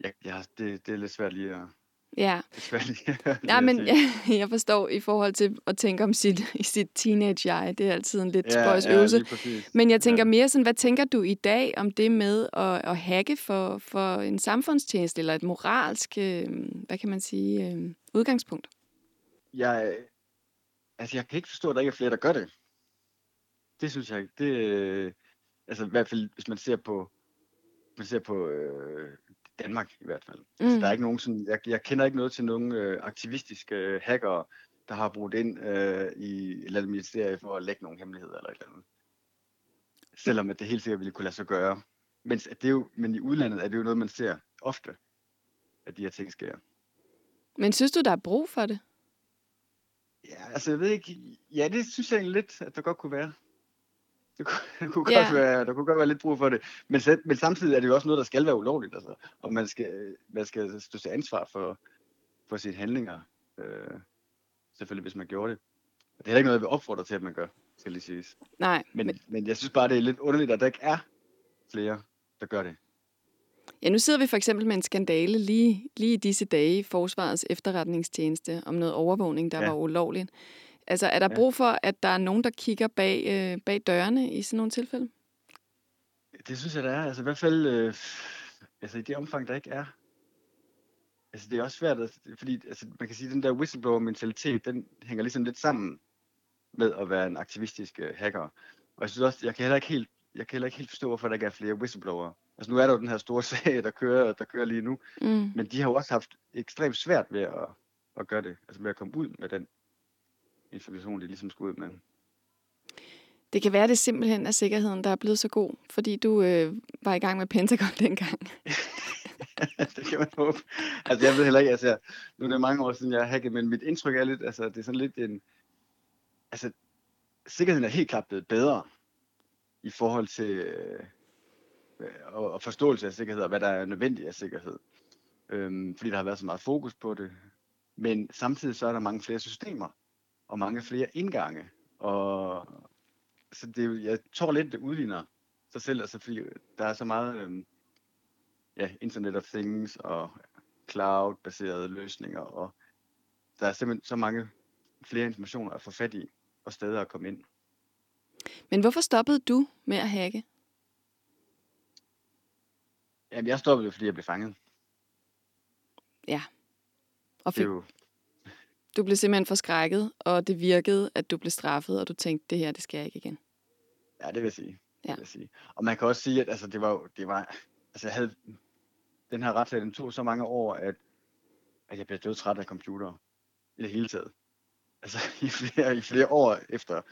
jeg, jeg, det, det er lidt svært lige at,
Ja.
besværligt.
Nej, men jeg, jeg forstår i forhold til at tænke om sit, i sit teenage-jeg. Det er altid en lidt ja, spøjs øvelse.
lige præcis.
Men jeg tænker
Ja.
mere sådan, hvad tænker du i dag om det med at, at hacke for, for en samfundstjeneste, eller et moralsk, øh, hvad kan man sige, øh, udgangspunkt?
Jeg, altså, jeg kan ikke forstå, at der ikke er flere, der gør det. Det synes jeg ikke. Det, øh, altså i hvert fald, hvis man ser på, man ser på øh, Danmark i hvert fald. Mm. Altså,
Mm.
der er ikke nogen sådan, jeg, jeg kender ikke noget til nogen øh, aktivistiske øh, hackere, der har brugt ind øh, i et eller andet ministerie for at lægge nogle hemmeligheder eller et eller andet. Selvom at det helt sikkert ville kunne lade sig gøre. Men, det er jo, men i udlandet er det jo noget, man ser ofte, at de her ting sker.
Men synes du, der er brug for det?
Ja, altså jeg ved ikke, ja det synes jeg egentlig lidt, at der godt kunne være. Det kunne, det kunne
Ja.
godt være, der kunne godt være lidt brug for det. Men, men samtidig er det jo også noget, der skal være ulovligt. Altså. Og man skal, man skal stå til ansvar for, for sine handlinger. Øh, selvfølgelig, hvis man gjorde det. Og det er ikke noget, jeg vil opfordre til, at man gør, skal lige siges.
Nej,
Men, men, men jeg synes bare, det er lidt underligt, at der ikke er flere, der gør det.
Ja, nu sidder vi for eksempel med en skandale lige, lige i disse dage i Forsvarets efterretningstjeneste om noget overvågning, der. Ja. var ulovligt. Altså, er der
Ja.
brug for, at der er nogen, der kigger bag, øh, bag dørene i sådan nogle tilfælde?
Det synes jeg, der er. Altså i hvert fald, øh, altså i det omfang, der ikke er. Altså det er også svært, at, fordi altså, man kan sige, at den der whistleblower-mentalitet, den hænger ligesom lidt sammen med at være en aktivistisk øh, hacker. Og jeg synes også, jeg kan heller ikke helt, jeg kan heller ikke helt forstå, hvorfor der ikke er flere whistleblowere. Altså nu er der jo den her store sag, der kører, der kører lige nu,
Mm.
men de har jo også haft ekstremt svært ved at, at gøre det, altså med at komme ud med den information, de ligesom skulle ud med.
Det kan være, det simpelthen er sikkerheden, der er blevet så god, fordi du øh, var i gang med Pentagon dengang.
det kan man håbe. Altså, jeg ved heller ikke, altså, nu er det mange år siden, jeg har hacket, men mit indtryk er lidt, altså, det er sådan lidt en, altså, sikkerheden er helt klart blevet bedre i forhold til øh, og, og forståelse af sikkerhed, og hvad der er nødvendigt af sikkerhed. Øhm, fordi der har været så meget fokus på det. Men samtidig så er der mange flere systemer, og mange flere indgange. Og så det, jeg tror lidt, det udligner sig selv, altså fordi der er så meget øhm, ja, Internet of Things og cloud-baserede løsninger, og der er simpelthen så mange flere informationer at få fat i, og steder at komme ind.
Men hvorfor stoppede du med at hacke?
Jamen, jeg stoppede jo, fordi jeg blev fanget.
Og
Det
fik,
er jo,
du blev simpelthen forskrækket, og det virkede, at du blev straffet, og du tænkte, det her, det skal jeg ikke igen.
ja, det vil jeg sige.
Ja.
Det vil sige. Og man kan også sige, at altså, det var det var, altså jeg havde, den her retssag, den tog så mange år, at, at jeg blev død træt af computer i det hele taget. Altså i flere, i flere år efter,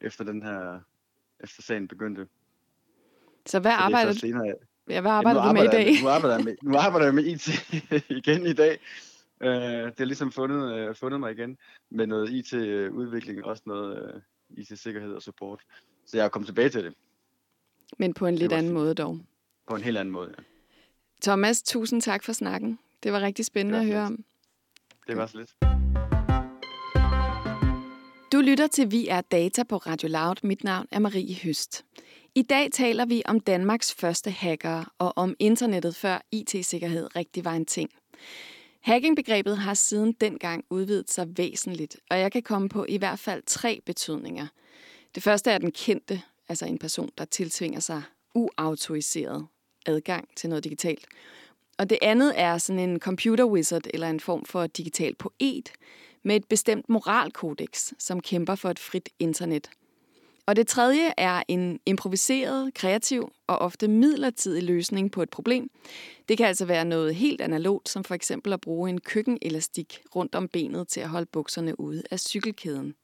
efter den her, efter sagen begyndte.
Så hvad
Så er
arbejder,
senere,
ja, hvad arbejder
nu
du med i
arbejder
dag?
Jeg, nu, arbejder jeg med, nu arbejder jeg med IT igen i dag. Uh, det har ligesom fundet, uh, fundet mig igen med noget IT-udvikling, også noget uh, IT-sikkerhed og support. Så jeg er kommet tilbage til det
Men på en lidt
var
anden
fint.
måde dog.
på en helt anden måde. Ja.
Thomas, tusind tak for snakken. Det var rigtig spændende
Det
at
var
høre om.
Det var så lidt.
Du lytter til Vi er Data på Radio Loud. Mit navn er Marie Høst. I dag taler vi om Danmarks første hackere og om internettet før IT-sikkerhed rigtig var en ting. Hacking-begrebet har siden dengang udvidet sig væsentligt, og jeg kan komme på i hvert fald tre betydninger. Det første er den kendte, altså en person, der tiltvinger sig uautoriseret adgang til noget digitalt. Og det andet er sådan en computer wizard eller en form for digital poet med et bestemt moralkodex, som kæmper for et frit internet. Og det tredje er en improviseret, kreativ og ofte midlertidig løsning på et problem. Det kan altså være noget helt analogt, som for eksempel at bruge en køkkenelastik rundt om benet til at holde bukserne ude af cykelkæden.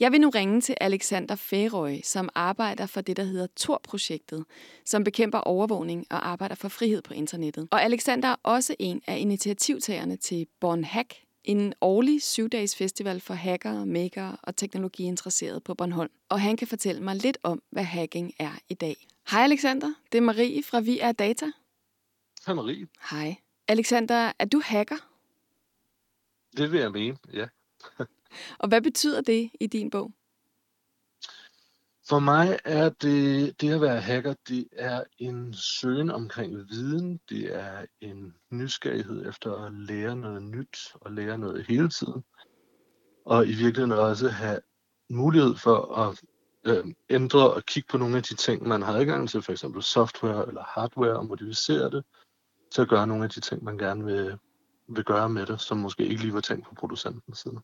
Jeg vil nu ringe til Alexander Færøy, som arbejder for det, der hedder Tor-projektet, som bekæmper overvågning og arbejder for frihed på internettet. Og Alexander er også en af initiativtagerne til Born Hack, en årlig syvdages festival for hackere, makere og teknologiinteresserede på Bornholm. Og han kan fortælle mig lidt om, hvad hacking er i dag. Hej Alexander, det er Marie fra Vi er Data.
Hej Marie.
Hej. Alexander, er du hacker?
Det vil jeg mene, ja.
Og hvad betyder det i din bog?
For mig er det, det at være hacker, det er en søgen omkring viden. Det er en nysgerrighed efter at lære noget nyt og lære noget hele tiden. Og i virkeligheden også have mulighed for at øh, ændre og kigge på nogle af de ting, man har adgang til, for eksempel software eller hardware, og modificere det til at gøre nogle af de ting, man gerne vil, vil gøre med det, som måske ikke lige var tænkt på producentens side.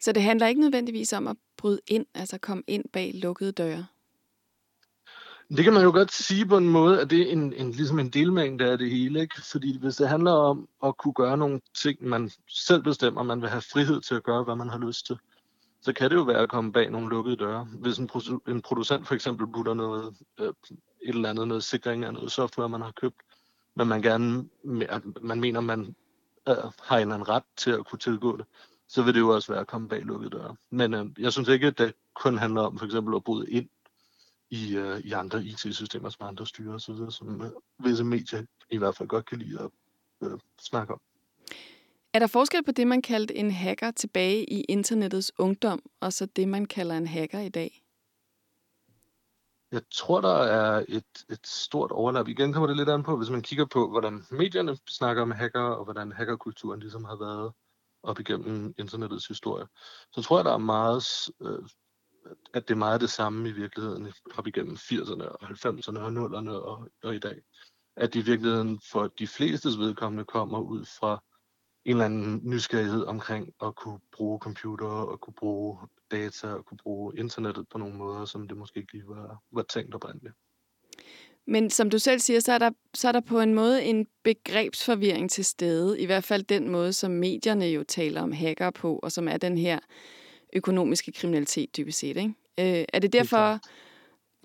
Så det handler ikke nødvendigvis om at bryde ind, altså komme ind bag lukkede døre?
Det kan man jo godt sige på en måde, at det er en, en, ligesom en delmængde af det hele. Ikke? Fordi hvis det handler om at kunne gøre nogle ting, man selv bestemmer, man vil have frihed til at gøre, hvad man har lyst til, så kan det jo være at komme bag nogle lukkede døre. Hvis en, en producent for eksempel putter noget, øh, et eller andet, noget sikring af noget software, man har købt, men man gerne, man mener, man øh, har en eller anden ret til at kunne tilgå det, så vil det jo også være at komme bag lukkede døre. Men øh, jeg synes ikke, at det kun handler om for eksempel at bryde ind i, øh, i andre IT-systemer, som andre styrer osv., som øh, visse medier i hvert fald godt kan lide at øh, snakke om.
Er der forskel på det, man kaldte en hacker tilbage i internettets ungdom, og så det, man kalder en hacker i dag?
Jeg tror, der er et, et stort overlap. Igen kommer det lidt an på, hvis man kigger på, hvordan medierne snakker om hacker, og hvordan hackerkulturen ligesom har været op igennem internettets historie. Så tror jeg, der er meget, øh, at det er meget det samme i virkeligheden op igennem 80'erne og 90'erne og 0'erne og, og i dag. At i virkeligheden for de flestes vedkommende kommer ud fra en eller anden nysgerrighed omkring at kunne bruge computer og kunne bruge data og kunne bruge internettet på nogle måder, som det måske ikke lige var, var tænkt oprindeligt.
Men som du selv siger, så er, der, så er der på en måde en begrebsforvirring til stede. I hvert fald den måde, som medierne jo taler om hacker på, og som er den her økonomiske kriminalitet dybest set. Ikke? Øh, er det derfor, det,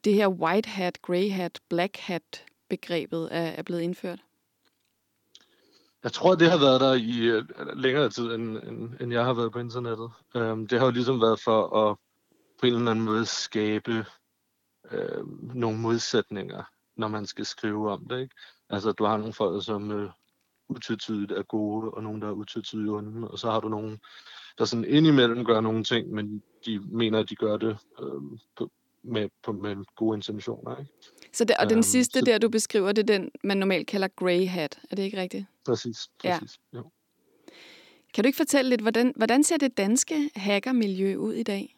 det her white hat, grey hat, black hat begrebet er, er blevet indført?
Jeg tror, det har været der i uh, længere tid, end, end, end jeg har været på internettet. Um, det har jo ligesom været for at på en eller anden måde skabe uh, nogle modsætninger, når man skal skrive om det. Ikke? Altså, du har nogle folk, som uh, utvetydigt er gode, og nogle, der er utvetydigt onde, og så har du nogle, der sådan indimellem gør nogle ting, men de mener, at de gør det uh, på, med, på, med gode intentioner. Ikke?
Så det, og den um, sidste så, der, du beskriver, det er den, man normalt kalder grey hat. Er det ikke rigtigt?
Præcis, præcis. Ja. Jo.
Kan du ikke fortælle lidt, hvordan, hvordan ser det danske hackermiljø ud i dag?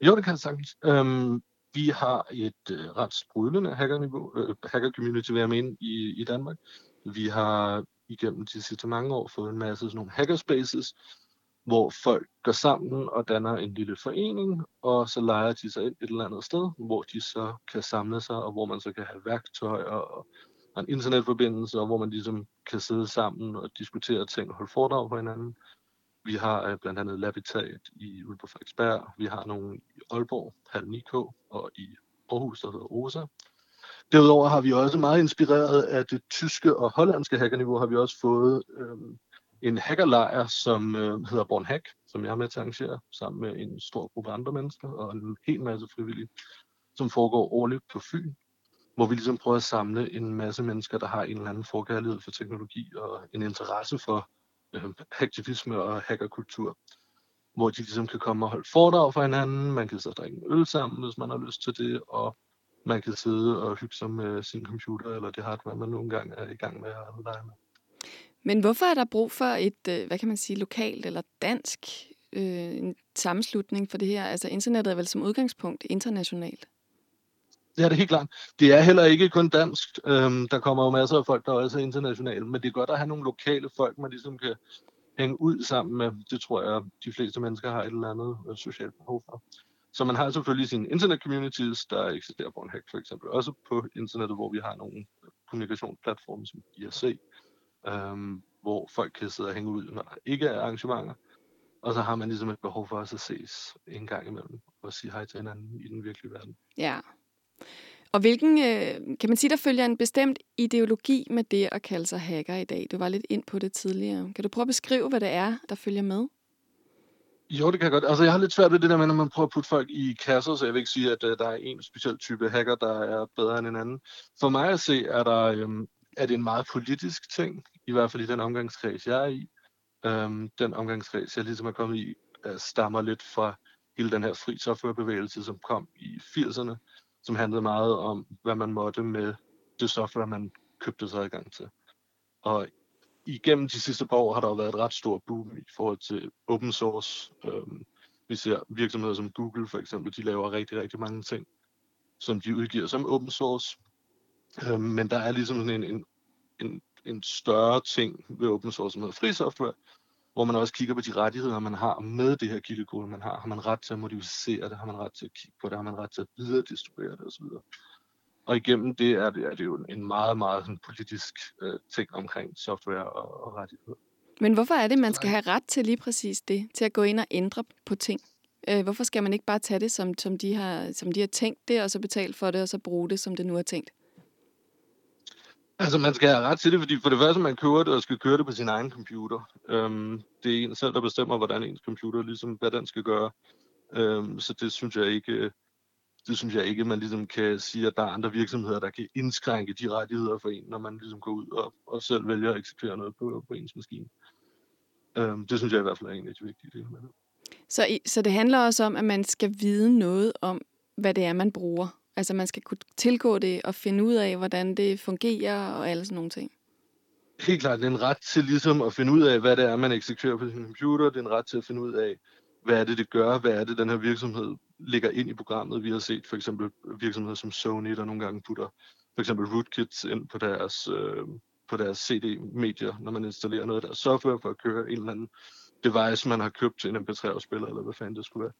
Jo, det kan jeg sagtens. Um, vi har et øh, ret sprudlende hackerniveau, øh, hacker-community, vil jeg mene, i, i Danmark. Vi har igennem de sidste mange år fået en masse sådan nogle hackerspaces, hvor folk går sammen og danner en lille forening, og så leger de sig ind et eller andet sted, hvor de så kan samle sig, og hvor man så kan have værktøjer og en internetforbindelse, og hvor man ligesom kan sidde sammen og diskutere ting og holde foredrag på hinanden. Vi har øh, blandt andet Labitat i ude på Frederiksberg, vi har nogle i Aalborg, Hal 9K, og i Aarhus, der hedder OSA. Derudover har vi også meget inspireret af det tyske og hollandske hackerniveau, har vi også fået øh, en hackerlejr, som øh, hedder Born Hack, som jeg er med til at arrangere, sammen med en stor gruppe andre mennesker og en hel masse frivillige, som foregår årligt på Fyn, hvor vi ligesom prøver at samle en masse mennesker, der har en eller anden forkærlighed for teknologi og en interesse for øh, aktivisme og hackerkultur, hvor de ligesom kan komme og holde foredrag for hinanden, man kan så drikke en øl sammen, hvis man har lyst til det, og man kan sidde og hygge sig med sin computer, eller det hardware, man nogle gange er i gang med at lege med.
Men hvorfor er der brug for et, øh, hvad kan man sige, lokalt eller dansk øh, en sammenslutning for det her? Altså internettet er vel som udgangspunkt internationalt?
Det er det helt klart. Det er heller ikke kun dansk. Øhm, der kommer jo masser af folk, der også er internationale, men det er godt at have nogle lokale folk, man ligesom kan hænge ud sammen med. Det tror jeg, de fleste mennesker har et eller andet øh, socialt behov for. Så man har selvfølgelig sine internet communities, der eksisterer på en hack for eksempel, også på internettet, hvor vi har nogle kommunikationsplatforme som IRC, øhm, hvor folk kan sidde og hænge ud, når der ikke er arrangementer. Og så har man ligesom et behov for at ses en gang imellem og sige hej til hinanden i den virkelige verden.
Ja. Og hvilken, øh, kan man sige, der følger en bestemt ideologi med det at kalde sig hacker i dag? Du var lidt ind på det tidligere. Kan du prøve at beskrive, hvad det er, der følger med?
Jo, det kan jeg godt. Altså, jeg har lidt svært ved det der med, når man prøver at putte folk i kasser, så jeg vil ikke sige, at uh, der er en speciel type hacker, der er bedre end en anden. For mig at se, er, der, øhm, er det en meget politisk ting, i hvert fald i den omgangskreds, jeg er i. Øhm, den omgangskreds, jeg ligesom er kommet i, uh, stammer lidt fra hele den her fri softwarebevægelse, som kom i 80'erne, som handlede meget om, hvad man måtte med det software, man købte sig adgang til. Og igennem de sidste par år har der jo været et ret stort boom i forhold til open source. Øhm, vi ser virksomheder som Google for eksempel, de laver rigtig, rigtig mange ting, som de udgiver som open source. Øhm, men der er ligesom sådan en, en, en, en større ting ved open source, som hedder fri software, hvor man også kigger på de rettigheder, man har med det her kildekode, man har. Har man ret til at modificere det? Har man ret til at kigge på det? Har man ret til at videre distribuere det osv.? Og igennem det er det, er det jo en meget, meget sådan, politisk øh, ting omkring software og, og rettigheder.
Men hvorfor er det, man skal have ret til lige præcis det, til at gå ind og ændre på ting? Øh, hvorfor skal man ikke bare tage det, som, som, de har, som de har tænkt det, og så betale for det, og så bruge det, som det nu er tænkt?
Altså, man skal have ret til det, fordi for det første, man kører det og skal køre det på sin egen computer. Øhm, det er en selv, der bestemmer, hvordan ens computer, ligesom hvad den skal gøre. Øhm, så det synes jeg ikke, øh, det synes jeg ikke, man ligesom kan sige, at der er andre virksomheder, der kan indskrænke de rettigheder for en, når man ligesom går ud og, og selv vælger at eksekvere noget på, på ens maskine. Øhm, det synes jeg i hvert fald er en af de vigtige dele med det.
Så, så det handler også om, at man skal vide noget om, hvad det er, man bruger. Altså man skal kunne tilgå det og finde ud af, hvordan det fungerer og alle sådan nogle ting.
Helt klart, det er en ret til ligesom at finde ud af, hvad det er, man eksekverer på sin computer. Det er en ret til at finde ud af, hvad er det, det gør? Hvad er det, den her virksomhed ligger ind i programmet? Vi har set for eksempel virksomheder som Sony, der nogle gange putter for eksempel rootkits ind på deres, øh, på deres CD-medier, når man installerer noget af deres software for at køre en eller anden device, man har købt til en MP3-afspiller, eller hvad fanden det skulle være.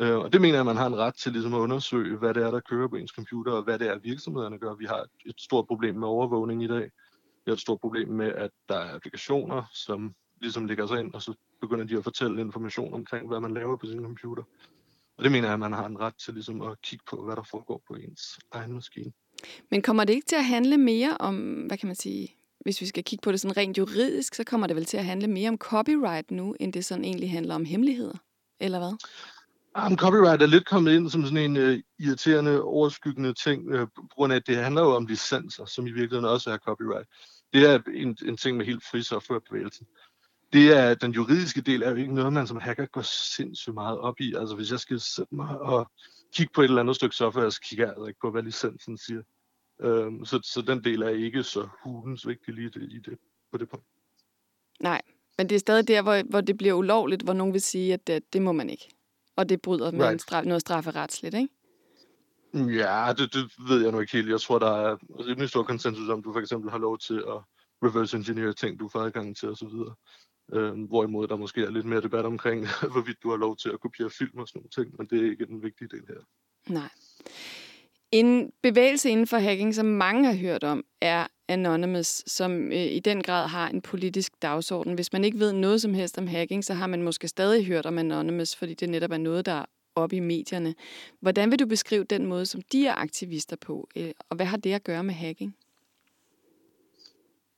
Øh, og det mener jeg, at man har en ret til ligesom at undersøge, hvad det er, der kører på ens computer, og hvad det er, virksomhederne gør. Vi har et stort problem med overvågning i dag. Vi har et stort problem med, at der er applikationer, som ligesom lægger sig ind, og så begynder de at fortælle information omkring, hvad man laver på sin computer. Og det mener jeg, at man har en ret til ligesom at kigge på, hvad der foregår på ens egen maskine.
Men kommer det ikke til at handle mere om, hvad kan man sige, hvis vi skal kigge på det sådan rent juridisk, så kommer det vel til at handle mere om copyright nu, end det sådan egentlig handler om hemmeligheder, eller hvad?
Um, copyright er lidt kommet ind som sådan en uh, irriterende, overskyggende ting, uh, på grund af, at det handler jo om licenser, som i virkeligheden også er copyright. Det er en, en ting med helt fri softwarebevægelsen. Det er, den juridiske del er jo ikke noget, man som hacker går sindssygt meget op i. Altså hvis jeg skal sætte mig og kigge på et eller andet stykke software, så kigger jeg altså ikke på, hvad licensen siger. Um, så, så den del er ikke så hulens vigtig lige det, i det, på det punkt.
Nej, men det er stadig der, hvor, hvor det bliver ulovligt, hvor nogen vil sige, at det, det må man ikke. Og det bryder med right. straf, noget strafferetsligt, ikke?
Ja, det, det ved jeg nu ikke helt. Jeg tror, der er rimelig stor konsensus om, du for eksempel har lov til at reverse engineer ting, du får adgang til osv. Øhm, hvorimod der måske er lidt mere debat omkring, hvorvidt du har lov til at kopiere film og sådan nogle ting, men det er ikke den vigtige del her.
Nej. En bevægelse inden for hacking, som mange har hørt om, er Anonymous, som øh, i den grad har en politisk dagsorden. Hvis man ikke ved noget som helst om hacking, så har man måske stadig hørt om Anonymous, fordi det netop er noget, der er oppe i medierne. Hvordan vil du beskrive den måde, som de er aktivister på, øh, og hvad har det at gøre med hacking?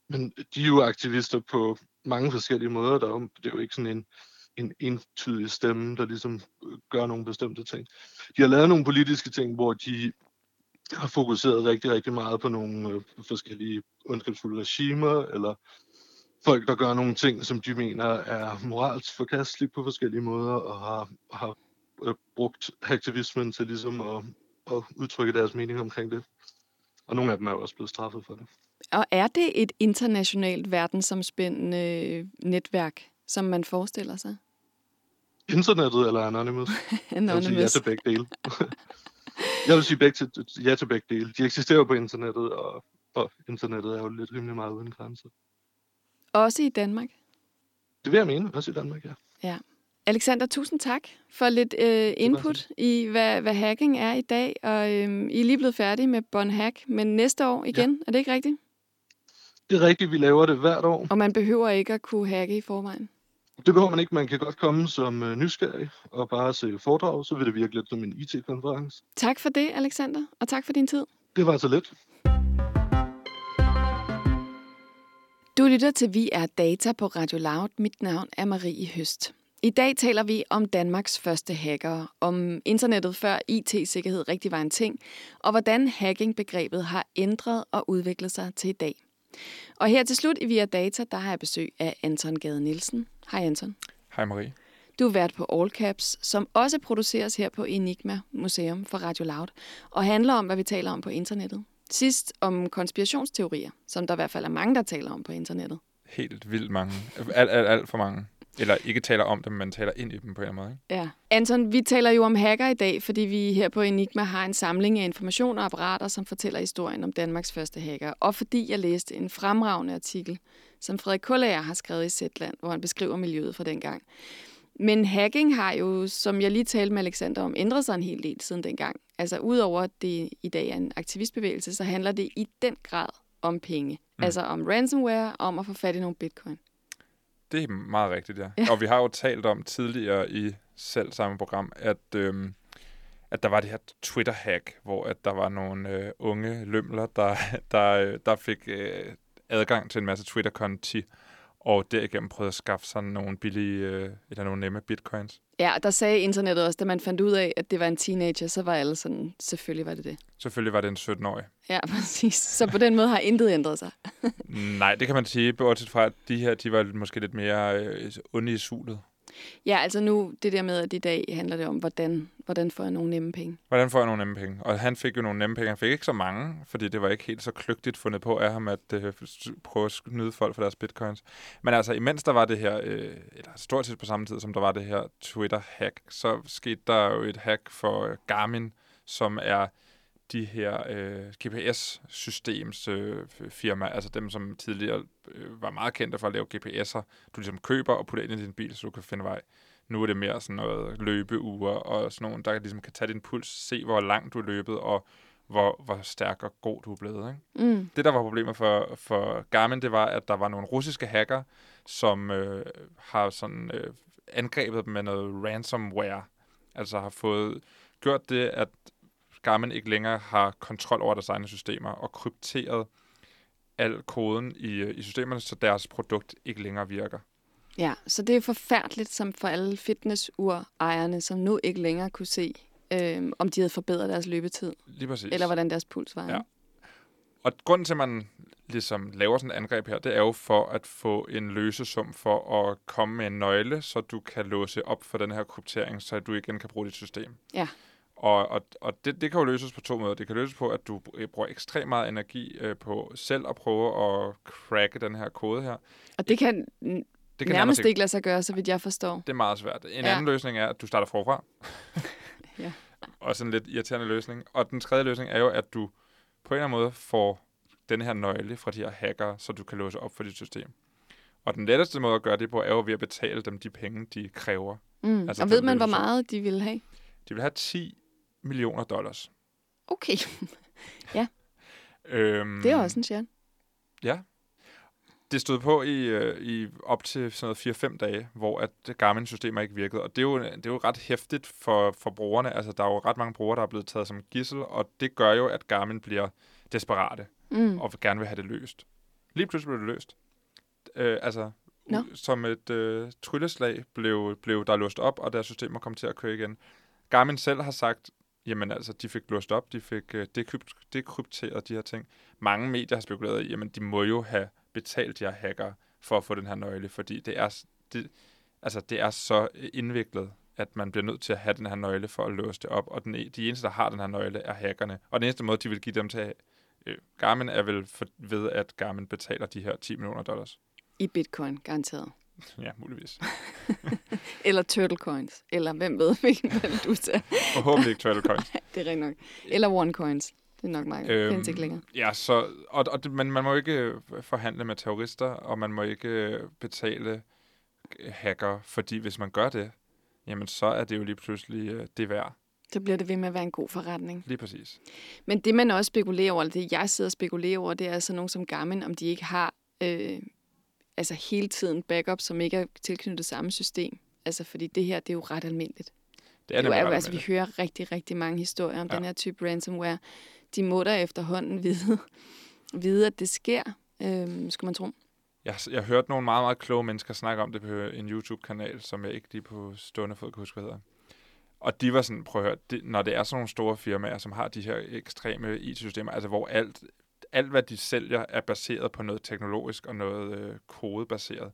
Men de er jo aktivister på mange forskellige måder. Der er jo, det er jo ikke sådan en, en entydig stemme, der ligesom øh, gør nogle bestemte ting. De har lavet nogle politiske ting, hvor de har fokuseret rigtig, rigtig meget på nogle øh, forskellige ondskabsfulde regimer, eller folk, der gør nogle ting, som de mener er moralsk forkastelige på forskellige måder, og har, har øh, brugt aktivismen til ligesom at, at udtrykke deres mening omkring det. Og nogle af dem er jo også blevet straffet for det.
Og er det et internationalt verdensomspændende netværk, som man forestiller sig?
Internettet eller Anonymous?
Anonymous.
Sige ja til begge dele. Jeg vil sige begge til, ja til begge dele. De eksisterer på internettet, og, og internettet er jo lidt rimelig meget uden grænser.
Også i Danmark?
Det vil jeg mene, også i Danmark, ja.
Ja. Alexander, tusind tak for lidt øh, input i, hvad, hvad hacking er i dag. Og øh, I er lige blevet færdige med Bon Hack, men næste år igen, ja. er det ikke rigtigt?
Det er rigtigt, vi laver det hvert år.
Og man behøver ikke at kunne hacke i forvejen?
Det behøver man ikke. Man kan godt komme som uh, nysgerrig og bare se foredrag, så vil det virke lidt som en IT-konference.
Tak for det, Alexander, og tak for din tid.
Det var så lidt.
Du lytter til Vi er Data på Radio Loud. Mit navn er Marie Høst. I dag taler vi om Danmarks første hacker, om internettet før IT-sikkerhed rigtig var en ting, og hvordan hacking-begrebet har ændret og udviklet sig til i dag. Og her til slut i Via Data, der har jeg besøg af Anton Gade Nielsen. Hej Anton.
Hej Marie.
Du er vært på All Caps, som også produceres her på Enigma Museum for Radio Loud, og handler om, hvad vi taler om på internettet. Sidst om konspirationsteorier, som der i hvert fald er mange, der taler om på internettet.
Helt vildt mange. Alt, alt, alt for mange. Eller ikke taler om dem, men taler ind i dem på en eller anden måde. Ikke?
Ja. Anton, vi taler jo om hacker i dag, fordi vi her på Enigma har en samling af information og apparater, som fortæller historien om Danmarks første hacker. Og fordi jeg læste en fremragende artikel, som Frederik Kullager har skrevet i Zetland, hvor han beskriver miljøet fra dengang. Men hacking har jo, som jeg lige talte med Alexander om, ændret sig en hel del siden dengang. Altså udover at det i dag er en aktivistbevægelse, så handler det i den grad om penge. Mm. Altså om ransomware, om at få fat i nogle bitcoin.
Det er meget rigtigt, ja. ja. Og vi har jo talt om tidligere i selv samme program, at, øhm, at der var det her Twitter-hack, hvor at der var nogle øh, unge lømler, der, der, der fik øh, adgang til en masse Twitter-konti, og derigennem prøvede at skaffe sig nogle billige, øh, eller nogle nemme bitcoins.
Ja, der sagde internettet også, da man fandt ud af, at det var en teenager, så var alle sådan, selvfølgelig var det det.
Selvfølgelig var det en 17-årig.
Ja, præcis. Så på den måde har intet ændret sig.
Nej, det kan man sige, bortset fra, at de her, de var måske lidt mere øh, onde i sulet.
Ja, altså nu, det der med, at i dag handler det om, hvordan, hvordan får jeg nogle nemme penge.
Hvordan får jeg nogle nemme penge? Og han fik jo nogle nemme penge. Han fik ikke så mange, fordi det var ikke helt så kløgtigt fundet på af ham, at øh, prøve at snyde folk for deres bitcoins. Men altså, imens der var det her, øh, eller stort set på samme tid, som der var det her Twitter-hack, så skete der jo et hack for øh, Garmin, som er de her øh, GPS-systems øh, firma, altså dem, som tidligere øh, var meget kendte for at lave GPS'er, du ligesom køber og putter ind i din bil, så du kan finde vej. Nu er det mere sådan noget løbeure og sådan nogle, der ligesom kan tage din puls, se hvor langt du er løbet, og hvor, hvor stærk og god du er blevet. Ikke? Mm. Det, der var problemet for, for Garmin, det var, at der var nogle russiske hacker, som øh, har sådan øh, angrebet dem med noget ransomware. Altså har fået gjort det, at Garmin ikke længere har kontrol over deres egne systemer og krypteret al koden i, øh, i systemerne, så deres produkt ikke længere virker.
Ja, så det er forfærdeligt som for alle fitnessur-ejerne, som nu ikke længere kunne se, øh, om de havde forbedret deres løbetid.
Lige præcis.
Eller hvordan deres puls var. Ja.
Og grunden til, at man ligesom laver sådan et angreb her, det er jo for at få en løsesum for at komme med en nøgle, så du kan låse op for den her kryptering, så du igen kan bruge dit system.
Ja.
Og, og, og det, det kan jo løses på to måder. Det kan løses på, at du bruger ekstremt meget energi øh, på selv at prøve at cracke den her kode her.
Og det kan, det kan nærmest ikke lade sig gøre, så vidt jeg forstår.
Det er meget svært. En ja. anden løsning er, at du starter forfra. ja. Og sådan en lidt irriterende løsning. Og den tredje løsning er jo, at du på en eller anden måde får den her nøgle fra de her hacker, så du kan låse op for dit system. Og den letteste måde at gøre det på, er jo ved at betale dem de penge, de kræver.
Mm. Altså, og ved man, hvor meget de vil have?
De vil have 10 millioner dollars.
Okay. ja. Øhm, det er også en chat.
Ja. Det stod på i, øh, i op til sådan noget 4-5 dage, hvor at Garmin-systemer ikke virkede. Og det er, jo, det er jo ret hæftigt for, for brugerne. Altså, der er jo ret mange brugere, der er blevet taget som gissel, og det gør jo, at Garmin bliver desperate mm. og gerne vil have det løst. Lige pludselig blev det løst. Øh, altså, no. som et øh, trylleslag blev, blev der låst op, og deres systemer kom til at køre igen. Garmin selv har sagt, jamen altså, de fik låst op, de fik uh, dekrypteret de her ting. Mange medier har spekuleret i, jamen de må jo have betalt her hacker for at få den her nøgle, fordi det er, det, altså, det er så indviklet, at man bliver nødt til at have den her nøgle for at låse det op, og den, e, de eneste, der har den her nøgle, er hackerne. Og den eneste måde, de vil give dem til uh, Garmin, er vel for, ved, at Garmin betaler de her 10 millioner dollars.
I bitcoin, garanteret.
Ja, muligvis.
eller turtle coins. Eller hvem ved, hvilken du tager.
Forhåbentlig ikke turtle coins.
det er rigtig nok. Eller one coins. Det er nok meget. Øhm, findes ikke længere.
Ja, så, og, og, men man må ikke øh, forhandle med terrorister, og man må ikke øh, betale øh, hacker, fordi hvis man gør det, jamen så er det jo lige pludselig det værd.
Så bliver det ved med at være en god forretning.
Lige præcis.
Men det, man også spekulerer over, eller det jeg sidder og spekulerer over, det er altså nogen som Garmin, om de ikke har øh, altså hele tiden backup, som ikke er tilknyttet samme system. Altså, fordi det her, det er jo ret almindeligt. Det er, det er jo, altså, vi hører rigtig, rigtig mange historier om ja. den her type ransomware. De må da efterhånden vide, vide at det sker, øhm, skulle man tro.
Jeg, jeg hørte nogle meget, meget kloge mennesker snakke om det på en YouTube-kanal, som jeg ikke lige på stående fod kan huske, hvad hedder. Og de var sådan, prøv at høre, det, når det er sådan nogle store firmaer, som har de her ekstreme IT-systemer, altså hvor alt alt, hvad de sælger, er baseret på noget teknologisk og noget øh, kodebaseret.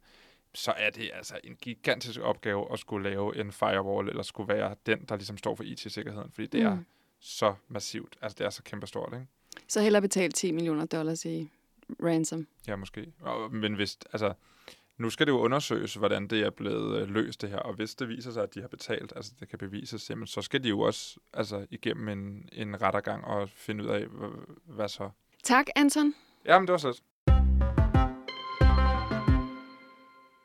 så er det altså en gigantisk opgave at skulle lave en firewall, eller skulle være den, der ligesom står for IT-sikkerheden, fordi det mm. er så massivt. Altså, det er så kæmpestort, ikke?
Så hellere betale 10 millioner dollars i ransom.
Ja, måske. Men hvis, altså, nu skal det jo undersøges, hvordan det er blevet øh, løst det her, og hvis det viser sig, at de har betalt, altså det kan bevises, jamen, så skal de jo også altså, igennem en, en rettergang og finde ud af, hvad så.
Tak, Anton.
Jamen, det var så.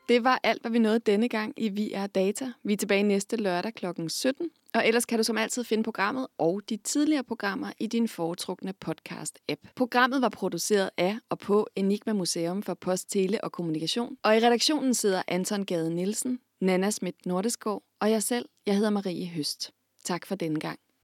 Det var alt, hvad vi nåede denne gang i Vi er Data. Vi er tilbage næste lørdag kl. 17. Og ellers kan du som altid finde programmet og de tidligere programmer i din foretrukne podcast-app. Programmet var produceret af og på Enigma Museum for Post, Tele og Kommunikation. Og i redaktionen sidder Anton Gade Nielsen, Nana Schmidt Nordeskov og jeg selv. Jeg hedder Marie Høst. Tak for denne gang.